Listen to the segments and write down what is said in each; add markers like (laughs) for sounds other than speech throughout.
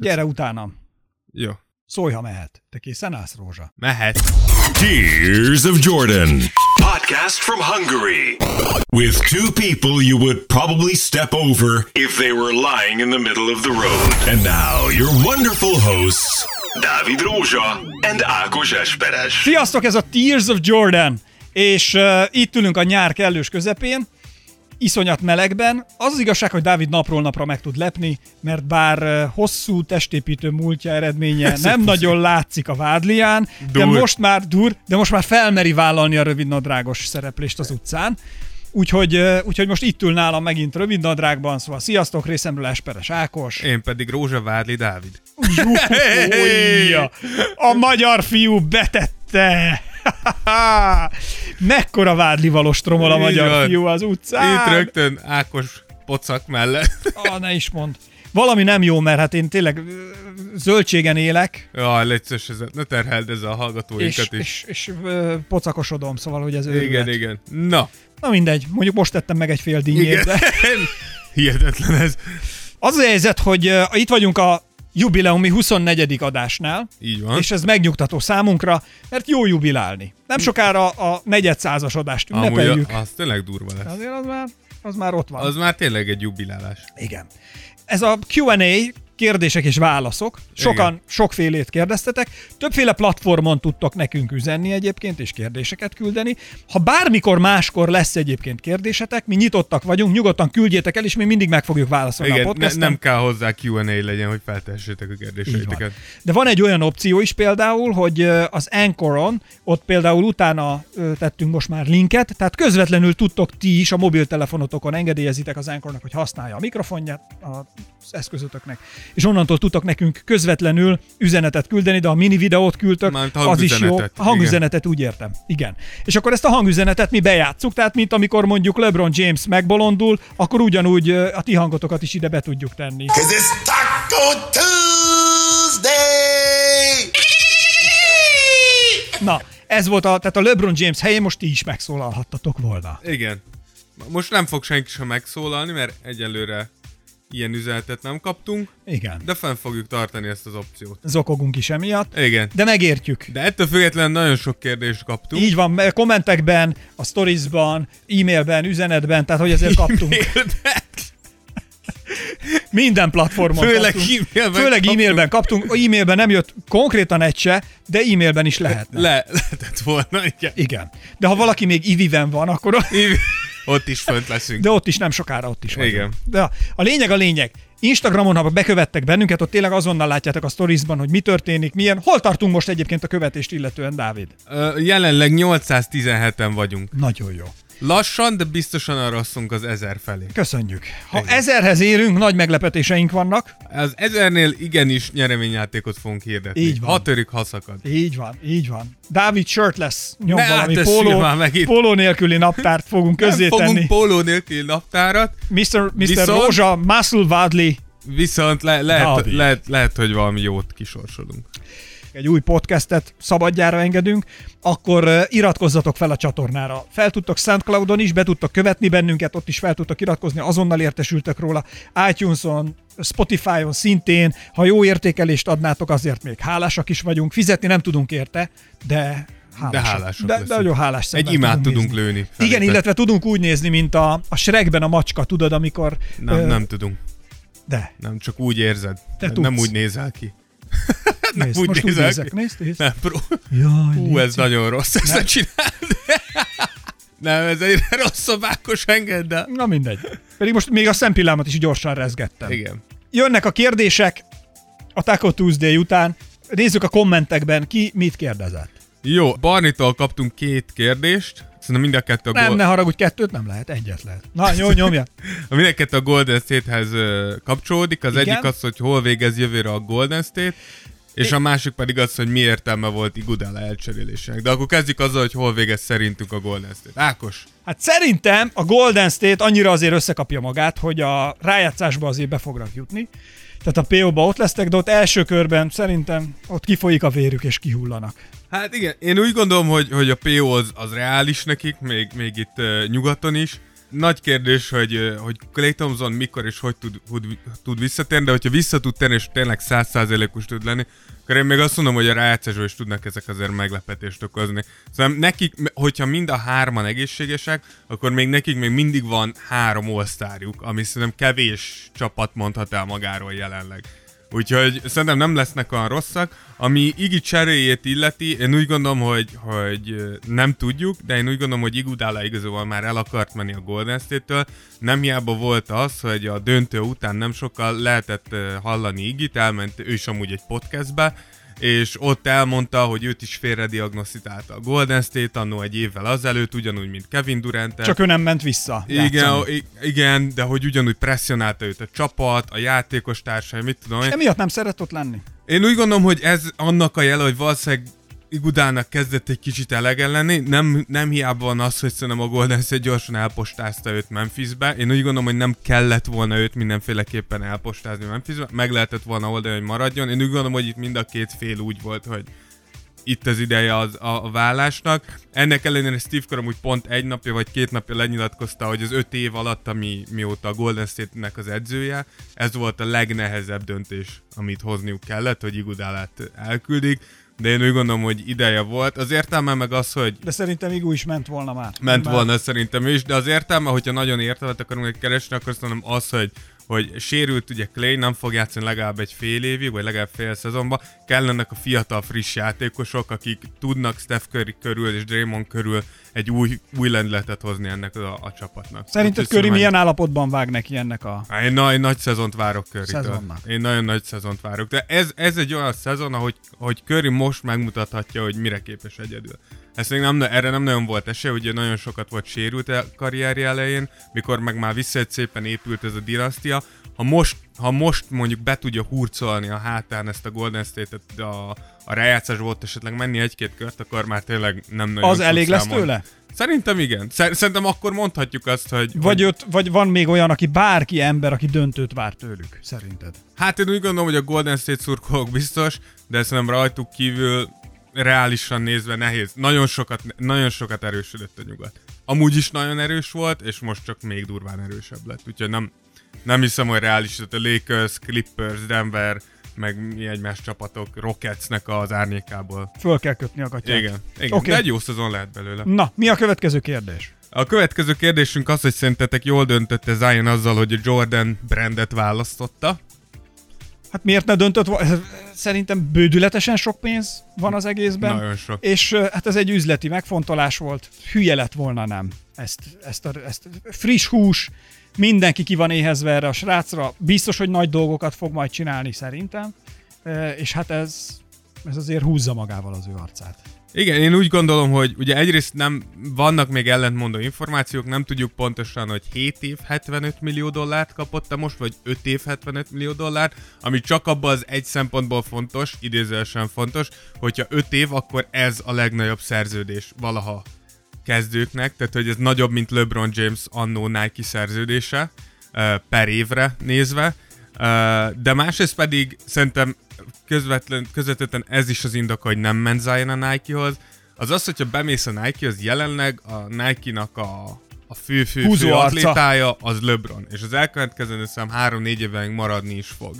Gyere utánam. Jó. Szólj, ha mehet. Te készen állsz, Rózsa? Mehet. Tears of Jordan. Podcast from Hungary. With two people you would probably step over if they were lying in the middle of the road. And now, your wonderful hosts, Dávid Rózsa and Ákos Esperes. Sziasztok, ez a Tears of Jordan, és uh, itt ülünk a nyár kellős közepén, iszonyat melegben. Az az igazság, hogy Dávid napról napra meg tud lepni, mert bár hosszú testépítő múltja eredménye (laughs) nem nagyon látszik a vádlián, de Dur. most már dur, de most már felmeri vállalni a rövidnadrágos szereplést az utcán. Úgyhogy, úgyhogy most itt ül nálam megint rövidnadrágban, szóval sziasztok, részemről Esperes Ákos. Én pedig Rózsa Vádli Dávid. Jújja, (laughs) a magyar fiú betette! (laughs) Mekkora vádlivalos tromol a magyar van. fiú az utcán. Itt rögtön Ákos pocak mellett. Ah, ne is mond. Valami nem jó, mert hát én tényleg zöldségen élek, légy szíves, ez, ne terheld ezzel a és, hallgatóinkat is. és, és pocakosodom, szóval, hogy ez Igen, őrület. igen. Na, Na mindegy, mondjuk most tettem meg egy fél dinnyét, igen. de (laughs) Hihetetlen ez. az a helyzet, hogy ö, itt vagyunk a jubileumi 24. adásnál, Így van. és ez megnyugtató számunkra, mert jó jubilálni. Nem sokára a negyedszázas adást ünnepeljük. Amúgy az tényleg durva lesz. Azért az már, az már ott van. Az már tényleg egy jubilálás. Igen. Ez a Q&A, kérdések és válaszok. Sokan Igen. sokfélét kérdeztetek. Többféle platformon tudtok nekünk üzenni egyébként, és kérdéseket küldeni. Ha bármikor máskor lesz egyébként kérdésetek, mi nyitottak vagyunk, nyugodtan küldjétek el, és mi mindig meg fogjuk válaszolni a Igen, ne, podcasten. nem kell hozzá Q&A legyen, hogy feltessétek a kérdéseiteket. De van egy olyan opció is például, hogy az Anchoron, ott például utána tettünk most már linket, tehát közvetlenül tudtok ti is a mobiltelefonotokon engedélyezitek az Anchornak, hogy használja a mikrofonját az eszközötöknek, és onnantól tudtok nekünk közvetlenül üzenetet küldeni, de a mini videót küldtök, Mármint az is jó. hangüzenetet, A hangüzenetet úgy értem. Igen. És akkor ezt a hangüzenetet mi bejátszuk, tehát mint amikor mondjuk LeBron James megbolondul, akkor ugyanúgy a ti hangotokat is ide be tudjuk tenni. Na, ez volt a, tehát a LeBron James helyén most ti is megszólalhattatok volna. Igen. Most nem fog senki sem megszólalni, mert egyelőre ilyen üzenetet nem kaptunk, Igen. de fenn fogjuk tartani ezt az opciót. Zokogunk is emiatt, Igen. de megértjük. De ettől függetlenül nagyon sok kérdést kaptunk. Így van, kommentekben, a storiesban, e-mailben, üzenetben, tehát hogy ezért kaptunk. Minden platformon Főleg kaptunk. e-mailben Főleg kaptunk. e-mailben kaptunk. A e-mailben nem jött konkrétan egy se, de e-mailben is lehetne. Le, lehetett volna, igen. Igen. De ha valaki még iviven van, akkor Így- Ott is fönt leszünk. de ott is nem sokára ott is vagyunk. Igen. De a, a lényeg a lényeg. Instagramon, ha bekövettek bennünket, ott tényleg azonnal látjátok a storiesban, hogy mi történik, milyen. Hol tartunk most egyébként a követést illetően, Dávid? Ö, Jelenleg 817-en vagyunk. Nagyon jó. Lassan, de biztosan arra az ezer felé. Köszönjük. Ha ezerhez érünk, nagy meglepetéseink vannak. Az ezernél igenis nyereményjátékot fogunk hirdetni. Így van. Ha törik, ha szakad. Így van, így van. Dávid shirtless nyom Ne, valami hát póló, póló nélküli naptárt fogunk Nem közzétenni. fogunk póló nélkül naptárat, Mr. Mr. Viszont- Rózsa Muscle Wadley viszont le, lehet, Dávid. lehet, lehet, hogy valami jót kisorsolunk. Egy új podcastet szabadjára engedünk, akkor iratkozzatok fel a csatornára. Fel tudtok SoundCloudon is, be tudtok követni bennünket, ott is fel tudtok iratkozni, azonnal értesültek róla. iTunes-on, Spotify-on szintén, ha jó értékelést adnátok, azért még hálásak is vagyunk. Fizetni nem tudunk érte, de hálásak. De hálások de, de nagyon hálás Egy imát tudunk nézni. lőni. Igen, felétek. illetve tudunk úgy nézni, mint a, a Shrekben a macska, tudod, amikor... Nem, ö, nem tudunk. De, Nem, csak úgy érzed. Te nem tudsz. úgy nézel ki. (laughs) nem nézd, úgy most úgy nézel nézek, nézd, nézd. Nem, pró. Jaj, Hú, légy ez nagyon rossz, ezt ne csináld. (laughs) Nem, ez egy (laughs) rossz szabákos engedd el. Na mindegy. Pedig most még a szempillámat is gyorsan rezgettem. Igen. Jönnek a kérdések a Taco Tuesday után. Nézzük a kommentekben, ki mit kérdezett. Jó, Barnitól kaptunk két kérdést. Szerintem mind a kettő a, Nem, gol- ne haragudj, kettőt nem lehet, egyet lehet. Na, jó, nyomja. (laughs) mind a kettő a Golden State-hez kapcsolódik. Az Igen. egyik az, hogy hol végez jövőre a Golden State, és a másik pedig az, hogy mi értelme volt Igudala elcserélésének. De akkor kezdjük azzal, hogy hol végez szerintünk a Golden State. Ákos? Hát szerintem a Golden State annyira azért összekapja magát, hogy a rájátszásba azért be fognak jutni. Tehát a PO-ba ott lesznek, de ott első körben szerintem ott kifolyik a vérük és kihullanak. Hát igen, én úgy gondolom, hogy, hogy a PO az, az reális nekik, még, még itt uh, nyugaton is, nagy kérdés, hogy, hogy Clay Thompson mikor és hogy tud, tud, tud visszatérni, de hogyha vissza tud tenni, és tényleg százszázalékos tud lenni, akkor én még azt mondom, hogy a rájátszásról is tudnak ezek azért meglepetést okozni. Szóval nekik, hogyha mind a hárman egészségesek, akkor még nekik még mindig van három osztárjuk, ami szerintem kevés csapat mondhat el magáról jelenleg. Úgyhogy szerintem nem lesznek olyan rosszak. Ami Igi cseréjét illeti, én úgy gondolom, hogy, hogy nem tudjuk, de én úgy gondolom, hogy Iguodala igazából már el akart menni a Golden State-től. Nem hiába volt az, hogy a döntő után nem sokkal lehetett hallani Igit, elment ő is amúgy egy podcastbe, és ott elmondta, hogy őt is félrediagnosztálta a Golden State annó egy évvel azelőtt, ugyanúgy, mint Kevin Durant. Csak ő nem ment vissza. igen, igen, de hogy ugyanúgy presszionálta őt a csapat, a játékos társai, mit tudom És én. emiatt nem szeret ott lenni. Én úgy gondolom, hogy ez annak a jele, hogy valószínűleg Igudának kezdett egy kicsit elegen lenni. Nem, nem hiába van az, hogy szerintem a Golden State gyorsan elpostázta őt Memphisbe. Én úgy gondolom, hogy nem kellett volna őt mindenféleképpen elpostázni Memphisbe. Meg lehetett volna oldani, hogy maradjon. Én úgy gondolom, hogy itt mind a két fél úgy volt, hogy itt az ideje az, a, a vállásnak. Ennek ellenére Steve Kerr amúgy pont egy napja vagy két napja lenyilatkozta, hogy az öt év alatt, ami mióta a Golden State-nek az edzője, ez volt a legnehezebb döntés, amit hozniuk kellett, hogy Igudálát elküldik. De én úgy gondolom, hogy ideje volt. Az értelme meg az, hogy De szerintem Igu is ment volna már. ment Már- volna szerintem is, de az értelme, hogyha nagyon értelmet akarunk keresni, akkor szerintem az, hogy hogy sérült ugye Clay, nem fog játszani legalább egy fél évig, vagy legalább fél szezonban, kellenek a fiatal friss játékosok, akik tudnak Steph Curry körül és Draymond körül egy új, új lendületet hozni ennek a, a csapatnak. Szerinted Köri szerintem- milyen állapotban vág neki ennek a... Há, Én nagy, nagy szezont várok. Szezonnak. Én nagyon nagy szezont várok. De ez, ez egy olyan szezon, ahogy, hogy Curry most megmutathatja, hogy mire képes egyedül. Ezt még nem, erre nem nagyon volt esély, ugye nagyon sokat volt sérült a karrierje elején, mikor meg már visszajött szépen épült ez a dinasztia. Ha most, ha most mondjuk be tudja hurcolni a hátán ezt a Golden State-et a, a rájátszás volt esetleg menni egy-két kört, akkor már tényleg nem nagyon Az elég lesz számolni. tőle? Szerintem igen. Szer- Szerintem akkor mondhatjuk azt, hogy... Vagy, hogy ott, vagy van még olyan, aki bárki ember, aki döntőt vár tőlük, szerinted? Hát én úgy gondolom, hogy a Golden State szurkolók biztos, de szerintem rajtuk kívül reálisan nézve nehéz. Nagyon sokat, nagyon sokat erősödött a nyugat. Amúgy is nagyon erős volt, és most csak még durván erősebb lett. Úgyhogy nem, nem hiszem, hogy reális, tehát a Lakers, Clippers, Denver, meg mi egymás csapatok Rocketsnek az árnyékából. Föl kell kötni a gatyát. Igen, igen. Okay. de egy jó szezon lehet belőle. Na, mi a következő kérdés? A következő kérdésünk az, hogy szerintetek jól döntötte Zion azzal, hogy a Jordan brandet választotta. Hát miért ne döntött? Szerintem bődületesen sok pénz van az egészben. Nagyon sok. És hát ez egy üzleti megfontolás volt. Hülye lett volna nem. Ezt, ezt, a, ezt friss hús, mindenki ki van éhezve erre a srácra. Biztos, hogy nagy dolgokat fog majd csinálni szerintem. És hát ez, ez azért húzza magával az ő arcát. Igen, én úgy gondolom, hogy ugye egyrészt nem vannak még ellentmondó információk, nem tudjuk pontosan, hogy 7 év 75 millió dollárt kapott-e most, vagy 5 év 75 millió dollárt, ami csak abban az egy szempontból fontos, idézősen fontos, hogyha 5 év, akkor ez a legnagyobb szerződés valaha kezdőknek, tehát hogy ez nagyobb, mint LeBron James annó Nike szerződése uh, per évre nézve, uh, de másrészt pedig szerintem közvetlen, közvetetten ez is az indok, hogy nem ment Zion a Nike-hoz, az az, hogyha bemész a Nike-hoz, jelenleg a Nike-nak a, a fő, fő, Húzó fő atlétája az LeBron, és az elkövetkező szerintem 3-4 évben még maradni is fog.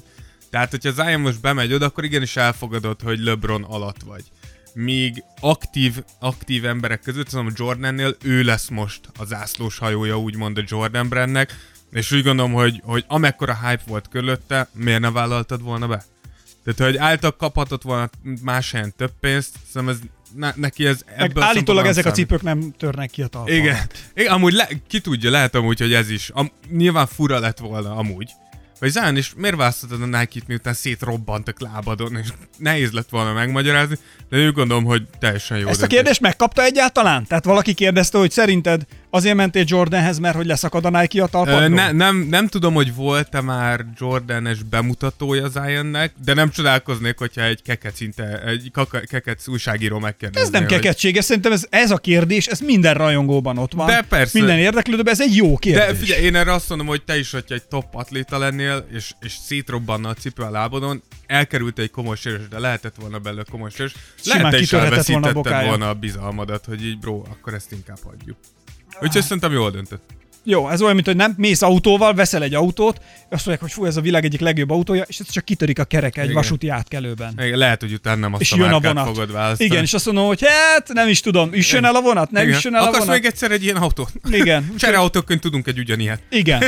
Tehát, hogyha Zion most bemegy oda, akkor igenis elfogadod, hogy LeBron alatt vagy. Míg aktív, aktív emberek között, a Jordannél ő lesz most a zászlós hajója, úgymond a Jordan brandnek, és úgy gondolom, hogy, hogy amekkora hype volt körülötte, miért ne vállaltad volna be? Tehát, hogy által kaphatott volna más helyen több pénzt, szerintem ez, ne, neki ez Meg ebből állítólag ezek a számít. cipők nem törnek ki a talpon. Igen. Igen, amúgy le, ki tudja, lehet amúgy, hogy ez is. Am, nyilván fura lett volna amúgy. Hogy Zion is miért választottad a Nike-t, miután szétrobbantak lábadon, és nehéz lett volna megmagyarázni, de úgy gondolom, hogy teljesen jó Ezt a döntés. kérdést megkapta egyáltalán? Tehát valaki kérdezte, hogy szerinted azért mentél Jordanhez, mert hogy leszakad a Nike a talpadról? Ne, nem, nem tudom, hogy volt-e már Jordanes bemutatója Zionnek, de nem csodálkoznék, hogyha egy kekec, inte, egy kaka, kekec újságíró megkérdezné. Ez nem hogy- keketséges, szerintem ez, ez a kérdés, ez minden rajongóban ott van. De persze. Minden érdeklődőben, ez egy jó kérdés. De figyelj, én erre azt mondom, hogy te is, hogyha egy top atléta lennél, és, és szétrobbanna a cipő a lábadon, elkerült egy komoly sérülés, de lehetett volna belőle komoly sérülés. Lehet, is kitörhetett volna a elveszítetted volna a bizalmadat, hogy így bro, akkor ezt inkább hagyjuk. Úgyhogy szerintem jól döntött. Jó, ez olyan, mint hogy nem mész autóval, veszel egy autót, azt mondják, hogy fú, ez a világ egyik legjobb autója, és ez csak kitörik a kereke egy Igen. vasúti átkelőben. Igen, lehet, hogy utána nem azt És a jön a vonat. fogod választani. Igen, és azt mondom, hogy hát nem is tudom, üssön el a vonat, nem Igen. üssön el a Akarsz vonat. még egyszer egy ilyen autót? Igen. (laughs) Csereautóként tudunk egy ugyanilyet. Igen.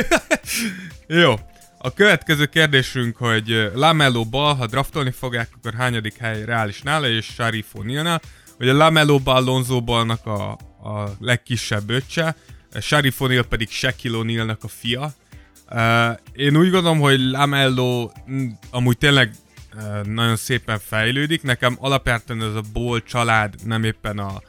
(laughs) Jó. A következő kérdésünk, hogy ö, Lamello bal, ha draftolni fogják, akkor hányadik hely reális nála, és Sharif O'Nealnál. Hogy a Lamello bal Lonzo balnak a, a legkisebb öccse, Sharif O'Neal pedig Shaquille O'Nealnak a fia. Uh, én úgy gondolom, hogy Lamello mm, amúgy tényleg uh, nagyon szépen fejlődik. Nekem alapjártan ez a Ball család nem éppen a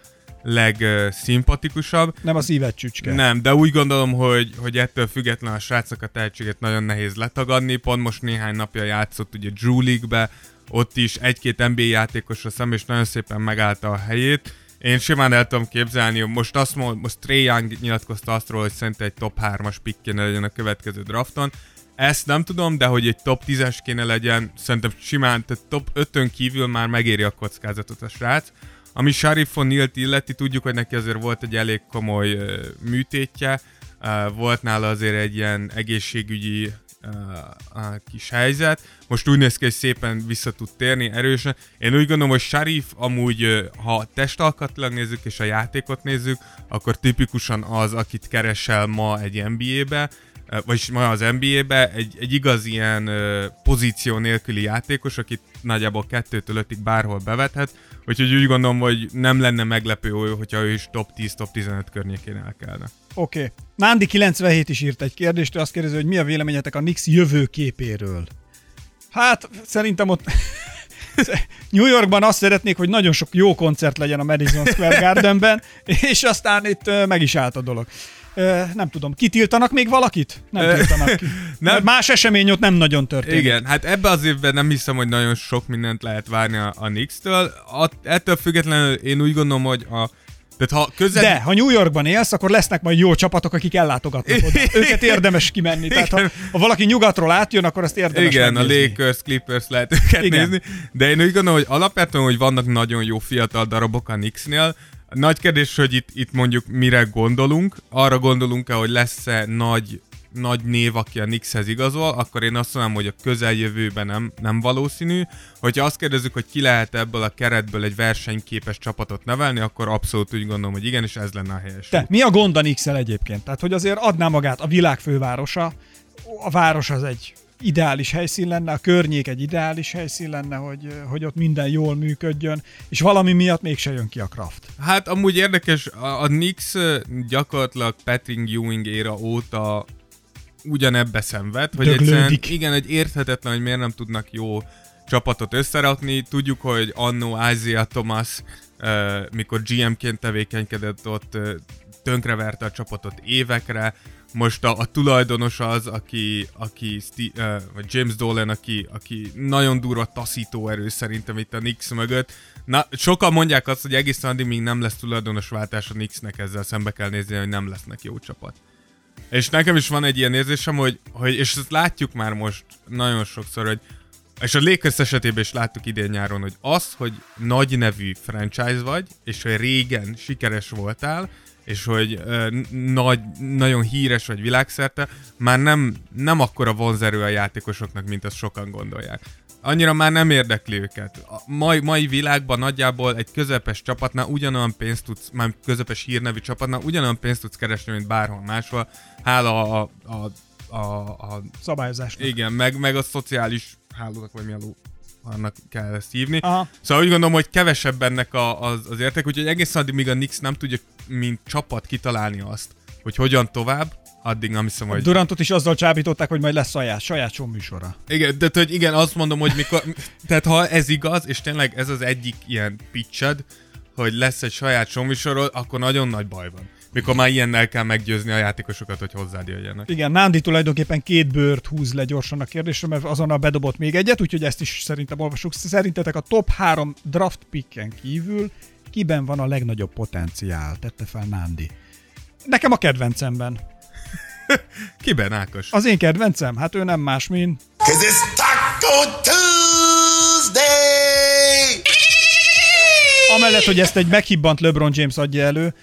legszimpatikusabb. Nem a szíved csücske. Nem, de úgy gondolom, hogy, hogy ettől független a srácok a tehetséget nagyon nehéz letagadni. Pont most néhány napja játszott ugye Drew League-be, ott is egy-két NBA játékosra szemben, és nagyon szépen megállta a helyét. Én simán el tudom képzelni, most azt mond, most Trey Young nyilatkozta azt róla, hogy szerintem egy top 3-as pick kéne legyen a következő drafton. Ezt nem tudom, de hogy egy top 10-es kéne legyen, szerintem simán, tehát top 5-ön kívül már megéri a kockázatot a srác. Ami Sharif O'Neal illeti, tudjuk, hogy neki azért volt egy elég komoly uh, műtétje, uh, volt nála azért egy ilyen egészségügyi uh, uh, kis helyzet. Most úgy néz ki, hogy szépen vissza tud térni erősen. Én úgy gondolom, hogy Sharif amúgy, uh, ha testalkatilag nézzük és a játékot nézzük, akkor tipikusan az, akit keresel ma egy NBA-be, uh, vagyis ma az NBA-be, egy, egy igaz ilyen uh, pozíció nélküli játékos, akit nagyjából kettőtől ötig bárhol bevethet, úgyhogy úgy gondolom, hogy nem lenne meglepő, hogyha ő is top 10, top 15 környékén elkelne. Oké. Okay. Nándi 97 is írt egy kérdést, ő azt kérdezi, hogy mi a véleményetek a Nix jövőképéről. Hát, szerintem ott (laughs) New Yorkban azt szeretnék, hogy nagyon sok jó koncert legyen a Madison Square Gardenben, (laughs) és aztán itt meg is állt a dolog. Nem tudom, kitiltanak még valakit? Nem tiltanak ki. (laughs) nem. Más esemény ott nem nagyon történik. Igen, hát ebbe az évben nem hiszem, hogy nagyon sok mindent lehet várni a, a Knicks-től. A, ettől függetlenül én úgy gondolom, hogy a tehát ha közel... De, ha New Yorkban élsz, akkor lesznek majd jó csapatok, akik ellátogatnak oda. Őket érdemes kimenni. Tehát ha, ha valaki nyugatról átjön, akkor azt érdemes Igen, a megnézni. Lakers, Clippers lehet őket Igen. nézni, de én úgy gondolom, hogy alapvetően, hogy vannak nagyon jó fiatal darabok a Knicksnél, nagy kérdés, hogy itt, itt mondjuk mire gondolunk, arra gondolunk-e, hogy lesz-e nagy, nagy név, aki a Knickshez igazol, akkor én azt mondom, hogy a közeljövőben nem, nem valószínű. Hogyha azt kérdezzük, hogy ki lehet ebből a keretből egy versenyképes csapatot nevelni, akkor abszolút úgy gondolom, hogy igen, és ez lenne a helyes. Te, mi a gond a nix egyébként? Tehát, hogy azért adná magát a világ fővárosa, a város az egy ideális helyszín lenne, a környék egy ideális helyszín lenne, hogy, hogy ott minden jól működjön, és valami miatt mégse jön ki a Kraft. Hát amúgy érdekes, a, a ö, gyakorlatilag Patrick Ewing éra óta ugyanebbe szenved, hogy Döglődik. egyszerűen igen, egy érthetetlen, hogy miért nem tudnak jó csapatot összerakni. Tudjuk, hogy annó Isaiah Thomas, uh, mikor GM-ként tevékenykedett ott, uh, tönkreverte a csapatot évekre, most a, a tulajdonos az, aki, aki Sti- uh, vagy James Dolan, aki, aki nagyon durva taszító erő szerintem itt a Knicks mögött. Na, sokan mondják azt, hogy egészen addig, míg nem lesz tulajdonosváltás a Knicksnek, ezzel szembe kell nézni, hogy nem lesznek jó csapat. És nekem is van egy ilyen érzésem, hogy, hogy és ezt látjuk már most nagyon sokszor, hogy és a Lakers esetében is láttuk idén nyáron, hogy az, hogy nagy nevű franchise vagy, és hogy régen sikeres voltál, és hogy ö, nagy, nagyon híres vagy világszerte, már nem, nem akkora vonzerő a játékosoknak, mint azt sokan gondolják. Annyira már nem érdekli őket. A mai, mai világban nagyjából egy közepes csapatnál ugyanolyan pénzt tudsz, már közepes hírnevű csapatnál ugyanolyan pénzt tudsz keresni, mint bárhol máshol. Hála a, a, a, a Szabályozásnak. igen, meg, meg a szociális hálónak, vagy mi a ló, annak kell ezt hívni. Aha. Szóval úgy gondolom, hogy kevesebb ennek a, az, az érték, úgyhogy egészen addig, míg a Nix nem tudja, mint csapat kitalálni azt, hogy hogyan tovább, addig nem hiszem, hogy... Durantot is azzal csábították, hogy majd lesz saját, saját műsora. Igen, de hogy igen, azt mondom, hogy mikor... (laughs) Tehát ha ez igaz, és tényleg ez az egyik ilyen pitched, hogy lesz egy saját showműsorod, akkor nagyon nagy baj van. Mikor már ilyennel kell meggyőzni a játékosokat, hogy hozzád jöjjenek. Igen, Nándi tulajdonképpen két bőrt húz le gyorsan a kérdésre, mert azonnal bedobott még egyet, úgyhogy ezt is szerintem olvasjuk. Szerintetek a top 3 draft picken kívül kiben van a legnagyobb potenciál? Tette fel Nándi. Nekem a kedvencemben. Kiben, Ákos? Az én kedvencem? Hát ő nem más, mint... Cause it's Taco Tuesday! Amellett hogy ezt egy meghibbant LeBron James adja elő,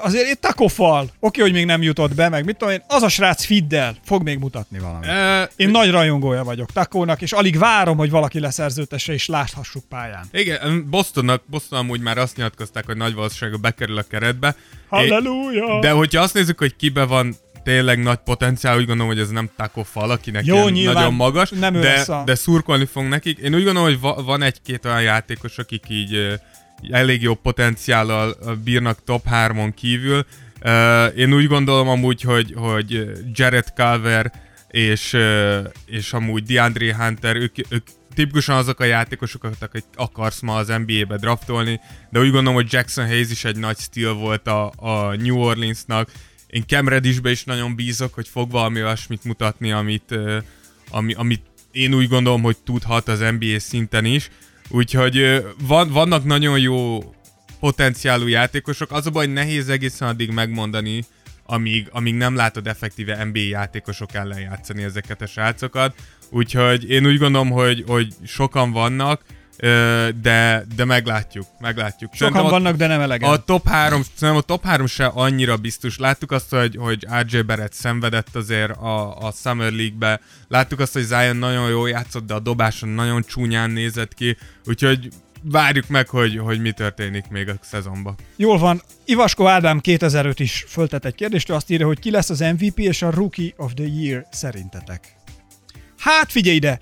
azért egy takofal, oké, hogy még nem jutott be, meg mit tudom én, az a srác Fiddel fog még mutatni valamit. E, Én nagy rajongója vagyok Takónak, és alig várom, hogy valaki leszerződtesse, és láthassuk pályán. igen, Bostonnak, Boston amúgy már azt nyilatkozták, hogy nagy valószínűleg bekerül a keretbe. Halleluja! De hogyha azt nézzük, hogy kibe van tényleg nagy potenciál, úgy gondolom, hogy ez nem Taco Fall, akinek Jó, nyilván nagyon magas, nem de, a- de szurkolni fog nekik. Én úgy gondolom, hogy va- van egy-két olyan játékos, akik így elég jó potenciállal bírnak top 3-on kívül. Ö, Én úgy gondolom amúgy, hogy, hogy Jared Calver és, ö, és amúgy DeAndre Hunter, ők, ők tipikusan azok a játékosok, akik akarsz ma az NBA-be draftolni, de úgy gondolom, hogy Jackson Hayes is egy nagy stíl volt a, a New Orleansnak. Én Cam Reddishbe is nagyon bízok, hogy fog valami olyasmit mutatni, amit, ö, ami, amit én úgy gondolom, hogy tudhat az NBA szinten is. Úgyhogy van, vannak nagyon jó potenciálú játékosok. Az a baj, nehéz egészen addig megmondani, amíg, amíg nem látod effektíve NBA játékosok ellen játszani ezeket a srácokat. Úgyhogy én úgy gondolom, hogy, hogy sokan vannak, de, de meglátjuk, meglátjuk. Sokan Szerintem a- vannak, de nem elegen. a top 3, szerintem a top 3 se annyira biztos. Láttuk azt, hogy, hogy RJ Barrett szenvedett azért a, a Summer League-be. Láttuk azt, hogy Zion nagyon jól játszott, de a dobáson nagyon csúnyán nézett ki. Úgyhogy várjuk meg, hogy, hogy mi történik még a szezonban. Jól van. Ivasko Ádám 2005 is föltett egy kérdést, ő azt írja, hogy ki lesz az MVP és a Rookie of the Year szerintetek? Hát figyelj ide!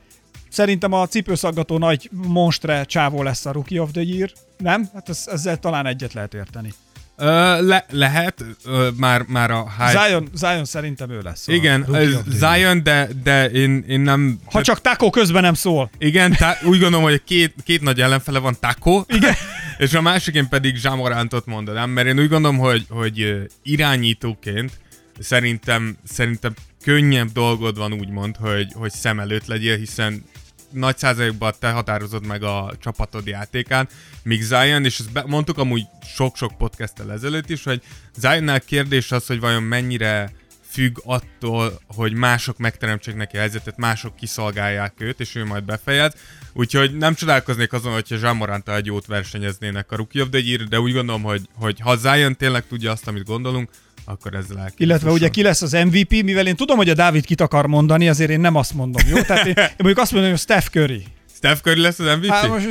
Szerintem a cipőszaggató nagy monstre csávó lesz a Rookie of the Year. Nem? Hát ez, ezzel talán egyet lehet érteni. Ö, le, lehet, ö, már, már a hype... Zion, Zion szerintem ő lesz. Igen. Zion, de, de én, én nem... Ha csak Taco közben nem szól. Igen, tá- úgy gondolom, hogy két, két nagy ellenfele van Taco, Igen. (laughs) és a másikén pedig Zsámorántot mondanám, mert én úgy gondolom, hogy, hogy irányítóként szerintem, szerintem könnyebb dolgod van úgymond, hogy, hogy szem előtt legyél, hiszen nagy százalékban te határozod meg a csapatod játékán, míg Zion, és ezt be, mondtuk amúgy sok-sok podcasttel ezelőtt is, hogy Zionnál kérdés az, hogy vajon mennyire függ attól, hogy mások megteremtsék neki a helyzetet, mások kiszolgálják őt, és ő majd befejez. Úgyhogy nem csodálkoznék azon, hogyha Jean Moranta egy jót versenyeznének a Rookie of the Year, de úgy gondolom, hogy, hogy ha Zion tényleg tudja azt, amit gondolunk, akkor ezzel el kell Illetve ugye ki lesz az MVP, mivel én tudom, hogy a Dávid kit akar mondani, azért én nem azt mondom, jó? Tehát én, én mondjuk azt mondom, hogy Steph Curry. Steph Curry lesz az MVP? Hát most,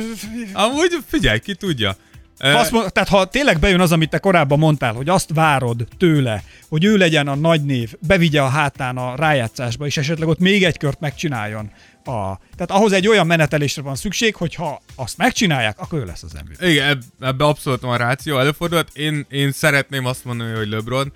Amúgy figyelj, ki tudja. Ha azt mond, tehát ha tényleg bejön az, amit te korábban mondtál, hogy azt várod tőle, hogy ő legyen a nagy név, bevigye a hátán a rájátszásba, és esetleg ott még egy kört megcsináljon. A, tehát ahhoz egy olyan menetelésre van szükség, hogy ha azt megcsinálják, akkor ő lesz az MVP. Igen, eb- ebbe abszolút van ráció, előfordulhat. Én, én szeretném azt mondani, hogy LeBron,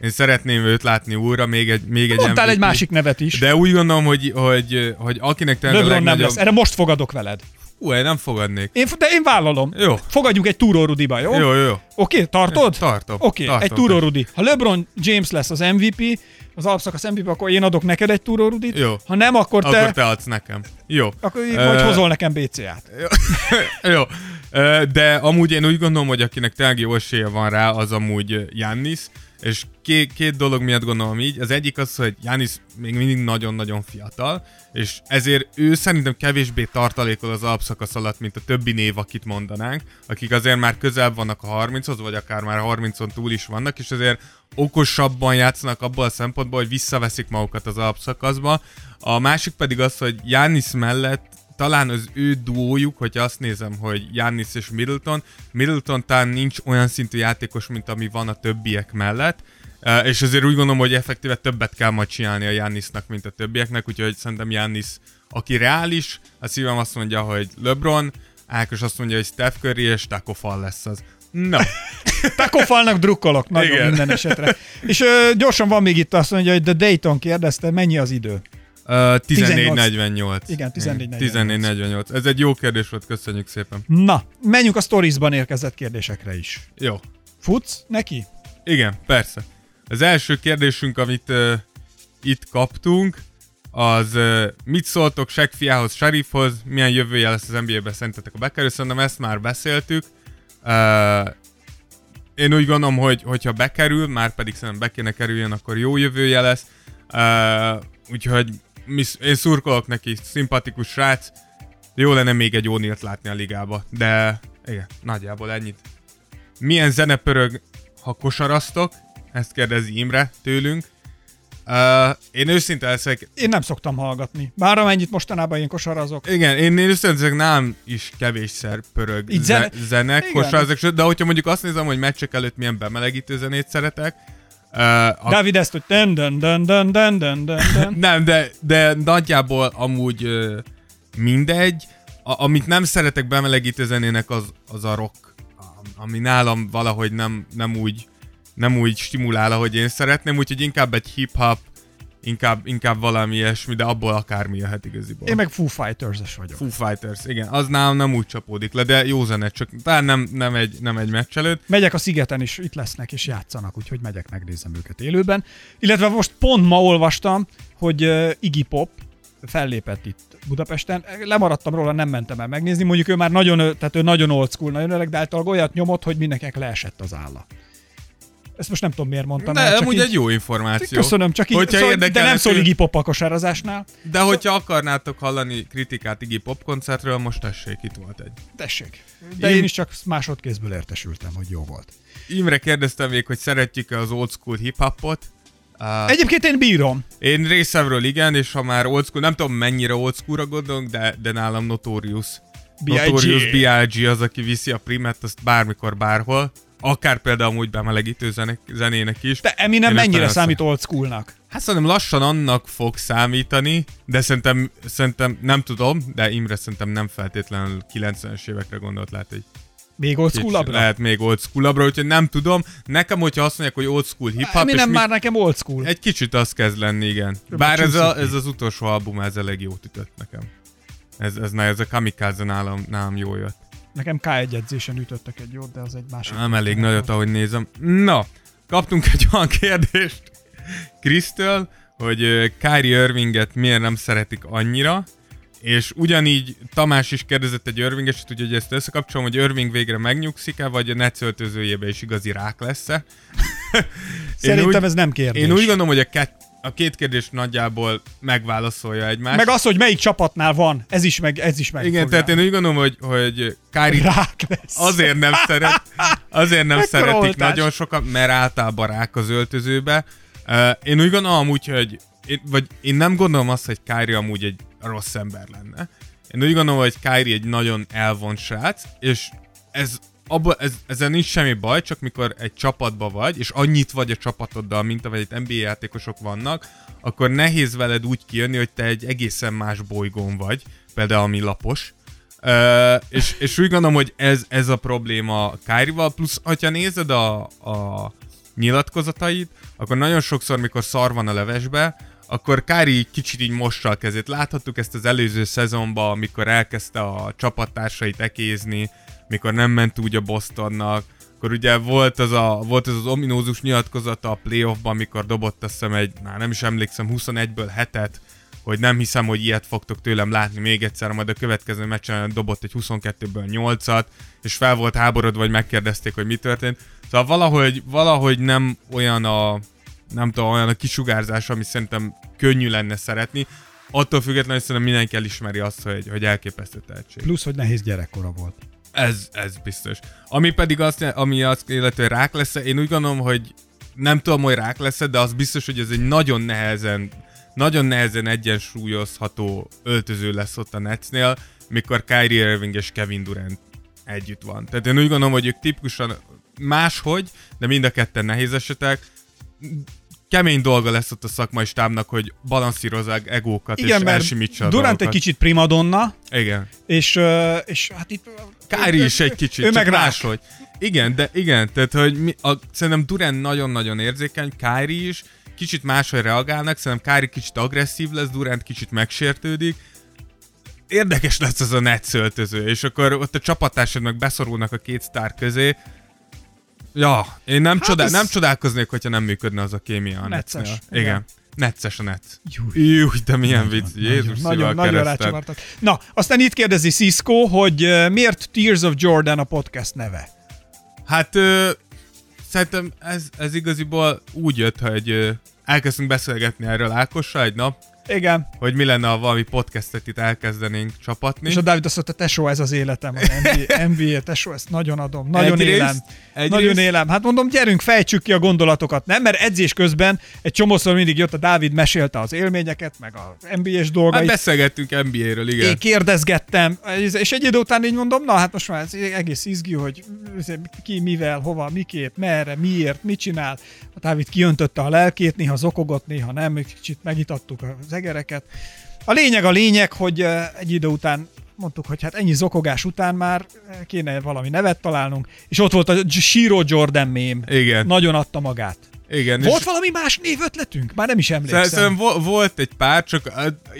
én szeretném őt látni újra, még egy, még egy Mondtál egy MVP. másik nevet is. De úgy gondolom, hogy, hogy, hogy akinek tényleg a LeBron nem legnagyobb... lesz. Erre most fogadok veled. Hú, én nem fogadnék. Én, de én vállalom. Jó. Fogadjunk egy túró Rudiba, jó? Jó, jó, jó. Oké, tartod? Tartom, Oké, tartom, egy túró. Rudi. Ha LeBron James lesz az MVP, az alapszakasz MVP, akkor én adok neked egy túró Rudit. Jó. Ha nem, akkor te, Akkor te adsz nekem. Jó. akkor Ö, vagy hozol nekem BCA-t. (laughs) Jó. Ö, De amúgy én úgy gondolom, hogy akinek tényleg jó esélye van rá, az amúgy Jannis, és két, két dolog miatt gondolom így. Az egyik az, hogy Jannis még mindig nagyon-nagyon fiatal, és ezért ő szerintem kevésbé tartalékol az alapszakasz alatt, mint a többi név, akit mondanánk, akik azért már közel vannak a 30-hoz, vagy akár már 30-on túl is vannak, és azért okosabban játszanak abból a szempontból, hogy visszaveszik magukat az alapszakaszba. A másik pedig az, hogy Jannis mellett talán az ő duójuk, hogyha azt nézem, hogy Giannis és Middleton, Middleton talán nincs olyan szintű játékos, mint ami van a többiek mellett, Uh, és azért úgy gondolom, hogy effektíve többet kell majd csinálni a Giannisnak, mint a többieknek, úgyhogy szerintem Giannis, aki reális, a szívem azt mondja, hogy LeBron, Ákos azt mondja, hogy Steph Curry és Taco Fall lesz az. Na, (laughs) Takofalnak drukkolok nagyon Igen. minden esetre. És ö, gyorsan van még itt azt mondja, hogy The Dayton kérdezte, mennyi az idő? Uh, 14-48. Igen, 14-48. 14-48. Ez egy jó kérdés volt, köszönjük szépen. Na, menjünk a storiesban érkezett kérdésekre is. Jó. Futsz neki? Igen, persze. Az első kérdésünk, amit uh, itt kaptunk, az uh, mit szóltok Sekfiához, Sharifhoz, milyen jövője lesz az NBA-be szerintetek a bekerül, szerintem ezt már beszéltük. Uh, én úgy gondolom, hogy hogyha bekerül, már pedig szerintem be kéne kerüljön, akkor jó jövője lesz. Uh, úgyhogy én szurkolok neki, szimpatikus srác. Jó lenne még egy Ónilt látni a ligába, de igen, nagyjából ennyit. milyen zene pörög, ha kosaraztok? Ezt kérdezi Imre tőlünk. Uh, én őszinte leszek. Én nem szoktam hallgatni. Bár amennyit mostanában én kosarazok. Igen, én, én őszinte leszek, nálam is kevésszer pörög Így zene, zene- zene Igen. kosarazok, de hogyha mondjuk azt nézem, hogy meccsek előtt milyen bemelegítő zenét szeretek, Uh, a... Dávid ezt, hogy den den den den den den den (laughs) Nem, de, de nagyjából amúgy uh, mindegy. A, amit nem szeretek bemelegítő zenének, az, az a rock. Ami nálam valahogy nem, nem úgy nem úgy stimulál, ahogy én szeretném, úgyhogy inkább egy hip-hop inkább, inkább valami ilyesmi, de abból akármi jöhet igaziból. Én meg Foo Fighters-es vagyok. Foo Fighters, igen, az nálam nem úgy csapódik le, de jó zene, csak talán nem, nem, egy, nem egy meccs előtt. Megyek a szigeten is, itt lesznek és játszanak, úgyhogy megyek, megnézem őket élőben. Illetve most pont ma olvastam, hogy uh, Iggy Pop fellépett itt Budapesten. Lemaradtam róla, nem mentem el megnézni. Mondjuk ő már nagyon, tehát ő nagyon old school, nagyon öreg, de általában olyat nyomott, hogy mindenkinek leesett az álla. Ezt most nem tudom miért mondtam. De amúgy egy jó információ. Köszönöm, csak így, Hogyha szól, de nem szól Iggy Pop a kosározásnál. De hogyha akarnátok hallani kritikát Iggy Pop koncertről, most tessék, itt volt egy. Tessék. De Én- én is csak másodkézből értesültem, hogy jó volt. Imre kérdeztem még, hogy szeretjük-e az old school hip-hopot. Uh, Egyébként én bírom. Én részemről igen, és ha már old school, nem tudom mennyire old schoolra gondolunk, de, de nálam Notorious. B.I.G.. Notorious B.I.G. az, aki viszi a primet, azt bármikor, bárhol. Akár például amúgy bemelegítő zenek, zenének is. De Eminem mennyire számít old schoolnak? Hát szerintem lassan annak fog számítani, de szerintem, szerintem nem tudom, de Imre szerintem nem feltétlenül 90-es évekre gondolt, lehet, hogy Még old schoolabbra? lehet még old schoolabbra, úgyhogy nem tudom. Nekem, hogyha azt mondják, hogy old school hip-hop, Eminem és már nekem old school. mi, egy kicsit az kezd lenni, igen. Bár ez, a, ez az utolsó album, ez elég jót ütött nekem. Ez, ez, ez a kamikaze nálam, nálam jó jött. Nekem K1 edzésen ütöttek egy jót, de az egy másik. Nem elég nagyot, ahogy nézem. Na, kaptunk egy olyan kérdést Krisztől, hogy Kyrie Irvinget miért nem szeretik annyira, és ugyanígy Tamás is kérdezett egy Irvingeset, úgyhogy ezt összekapcsolom, hogy Irving végre megnyugszik-e, vagy a Nets öltözőjébe is igazi rák lesz-e. (laughs) Szerintem úgy- ez nem kérdés. Én úgy gondolom, hogy a, kett, a két kérdés nagyjából megválaszolja egymást. Meg az, hogy melyik csapatnál van, ez is meg, ez is meg. Igen, tehát én úgy gondolom, hogy, hogy Kyrie Rák lesz. azért nem szeret, azért nem szeretik oltás. nagyon sokan, mert általában rák az öltözőbe. Uh, én úgy gondolom amúgy, hogy én, vagy én nem gondolom azt, hogy Kyrie amúgy egy rossz ember lenne. Én úgy gondolom, hogy Kyrie egy nagyon elvont srác, és ez abba, ez, ezzel nincs semmi baj, csak mikor egy csapatba vagy, és annyit vagy a csapatoddal, mint ahogy itt NBA játékosok vannak, akkor nehéz veled úgy kijönni, hogy te egy egészen más bolygón vagy, például ami lapos, Uh, és, és úgy gondolom, hogy ez, ez a probléma Kyrie-val, plusz, hogyha nézed a, a nyilatkozatait, akkor nagyon sokszor, mikor szar van a levesbe, akkor Kári kicsit így mossa a kezét. Láthattuk ezt az előző szezonban, amikor elkezdte a csapattársait ekézni, mikor nem ment úgy a Bostonnak, akkor ugye volt az, a, volt az, az ominózus nyilatkozata a playoffban, amikor dobott hiszem egy, már nem is emlékszem, 21-ből hetet, hogy nem hiszem, hogy ilyet fogtok tőlem látni még egyszer, majd a következő meccsen dobott egy 22-ből 8-at, és fel volt háborodva, vagy megkérdezték, hogy mi történt. Szóval valahogy, valahogy nem olyan a, nem tudom, olyan a kisugárzás, ami szerintem könnyű lenne szeretni. Attól függetlenül szerintem mindenki elismeri azt, hogy, hogy elképesztő tehetség. Plusz, hogy nehéz gyerekkora volt. Ez, ez biztos. Ami pedig azt, ami azt illetve rák lesz én úgy gondolom, hogy nem tudom, hogy rák lesz de az biztos, hogy ez egy nagyon nehezen, nagyon nehezen egyensúlyozható öltöző lesz ott a Netsnél, mikor Kyrie Irving és Kevin Durant együtt van. Tehát én úgy gondolom, hogy ők tipikusan máshogy, de mind a ketten nehéz esetek. Kemény dolga lesz ott a szakmai stábnak, hogy balanszírozzák egókat Igen, és elsimítsa Durant egy dolgokat. kicsit primadonna, Igen. és, és hát itt... Kári is egy kicsit, ő meg máshogy. Igen, de igen, tehát hogy mi, a, szerintem Durant nagyon-nagyon érzékeny, Kári is, kicsit máshogy reagálnak, szerintem Kári kicsit agresszív lesz, Durant kicsit megsértődik. Érdekes lesz ez a net öltöző, és akkor ott a csapattársaid meg beszorulnak a két sztár közé. Ja, én nem, hát csodál, ez- nem csodálkoznék, hogyha nem működne az a kémia a Netsnél. igen. Igen. Necces a net. Júj. De milyen vicc. Jézus nagyon, nagyon, rácsavartak. Na, aztán itt kérdezi Cisco, hogy miért Tears of Jordan a podcast neve? Hát ö, szerintem ez, ez igaziból úgy jött, hogy ö, elkezdtünk beszélgetni erről Ákossal egy nap, Igen. hogy mi lenne, ha valami podcastet itt elkezdenénk csapatni. És a Dávid azt mondta, tesó, ez az életem, az NBA, (laughs) NBA tesó, ezt nagyon adom, nagyon Egyrészt- élem. egyrészt- Nagyon élem. Hát mondom, gyerünk, fejtsük ki a gondolatokat, nem? Mert edzés közben egy csomószor mindig jött a Dávid, mesélte az élményeket, meg az NBA-s Hát dolgait. beszélgettünk NBA-ről, igen. Én kérdezgettem, és egy idő után így mondom, na hát most már ez egész izgi, hogy ki, mivel, hova, miképp, merre, miért, mit csinál. A Dávid kiöntötte a lelkét, néha zokogott, néha nem, egy kicsit megitattuk az egereket. A lényeg a lényeg, hogy egy idő után mondtuk, hogy hát ennyi zokogás után már kéne valami nevet találnunk, és ott volt a Shiro Jordan mém. Igen. Nagyon adta magát. Igen. és- Volt valami más névötletünk? Már nem is emlékszem. Szerintem vo- volt egy pár, csak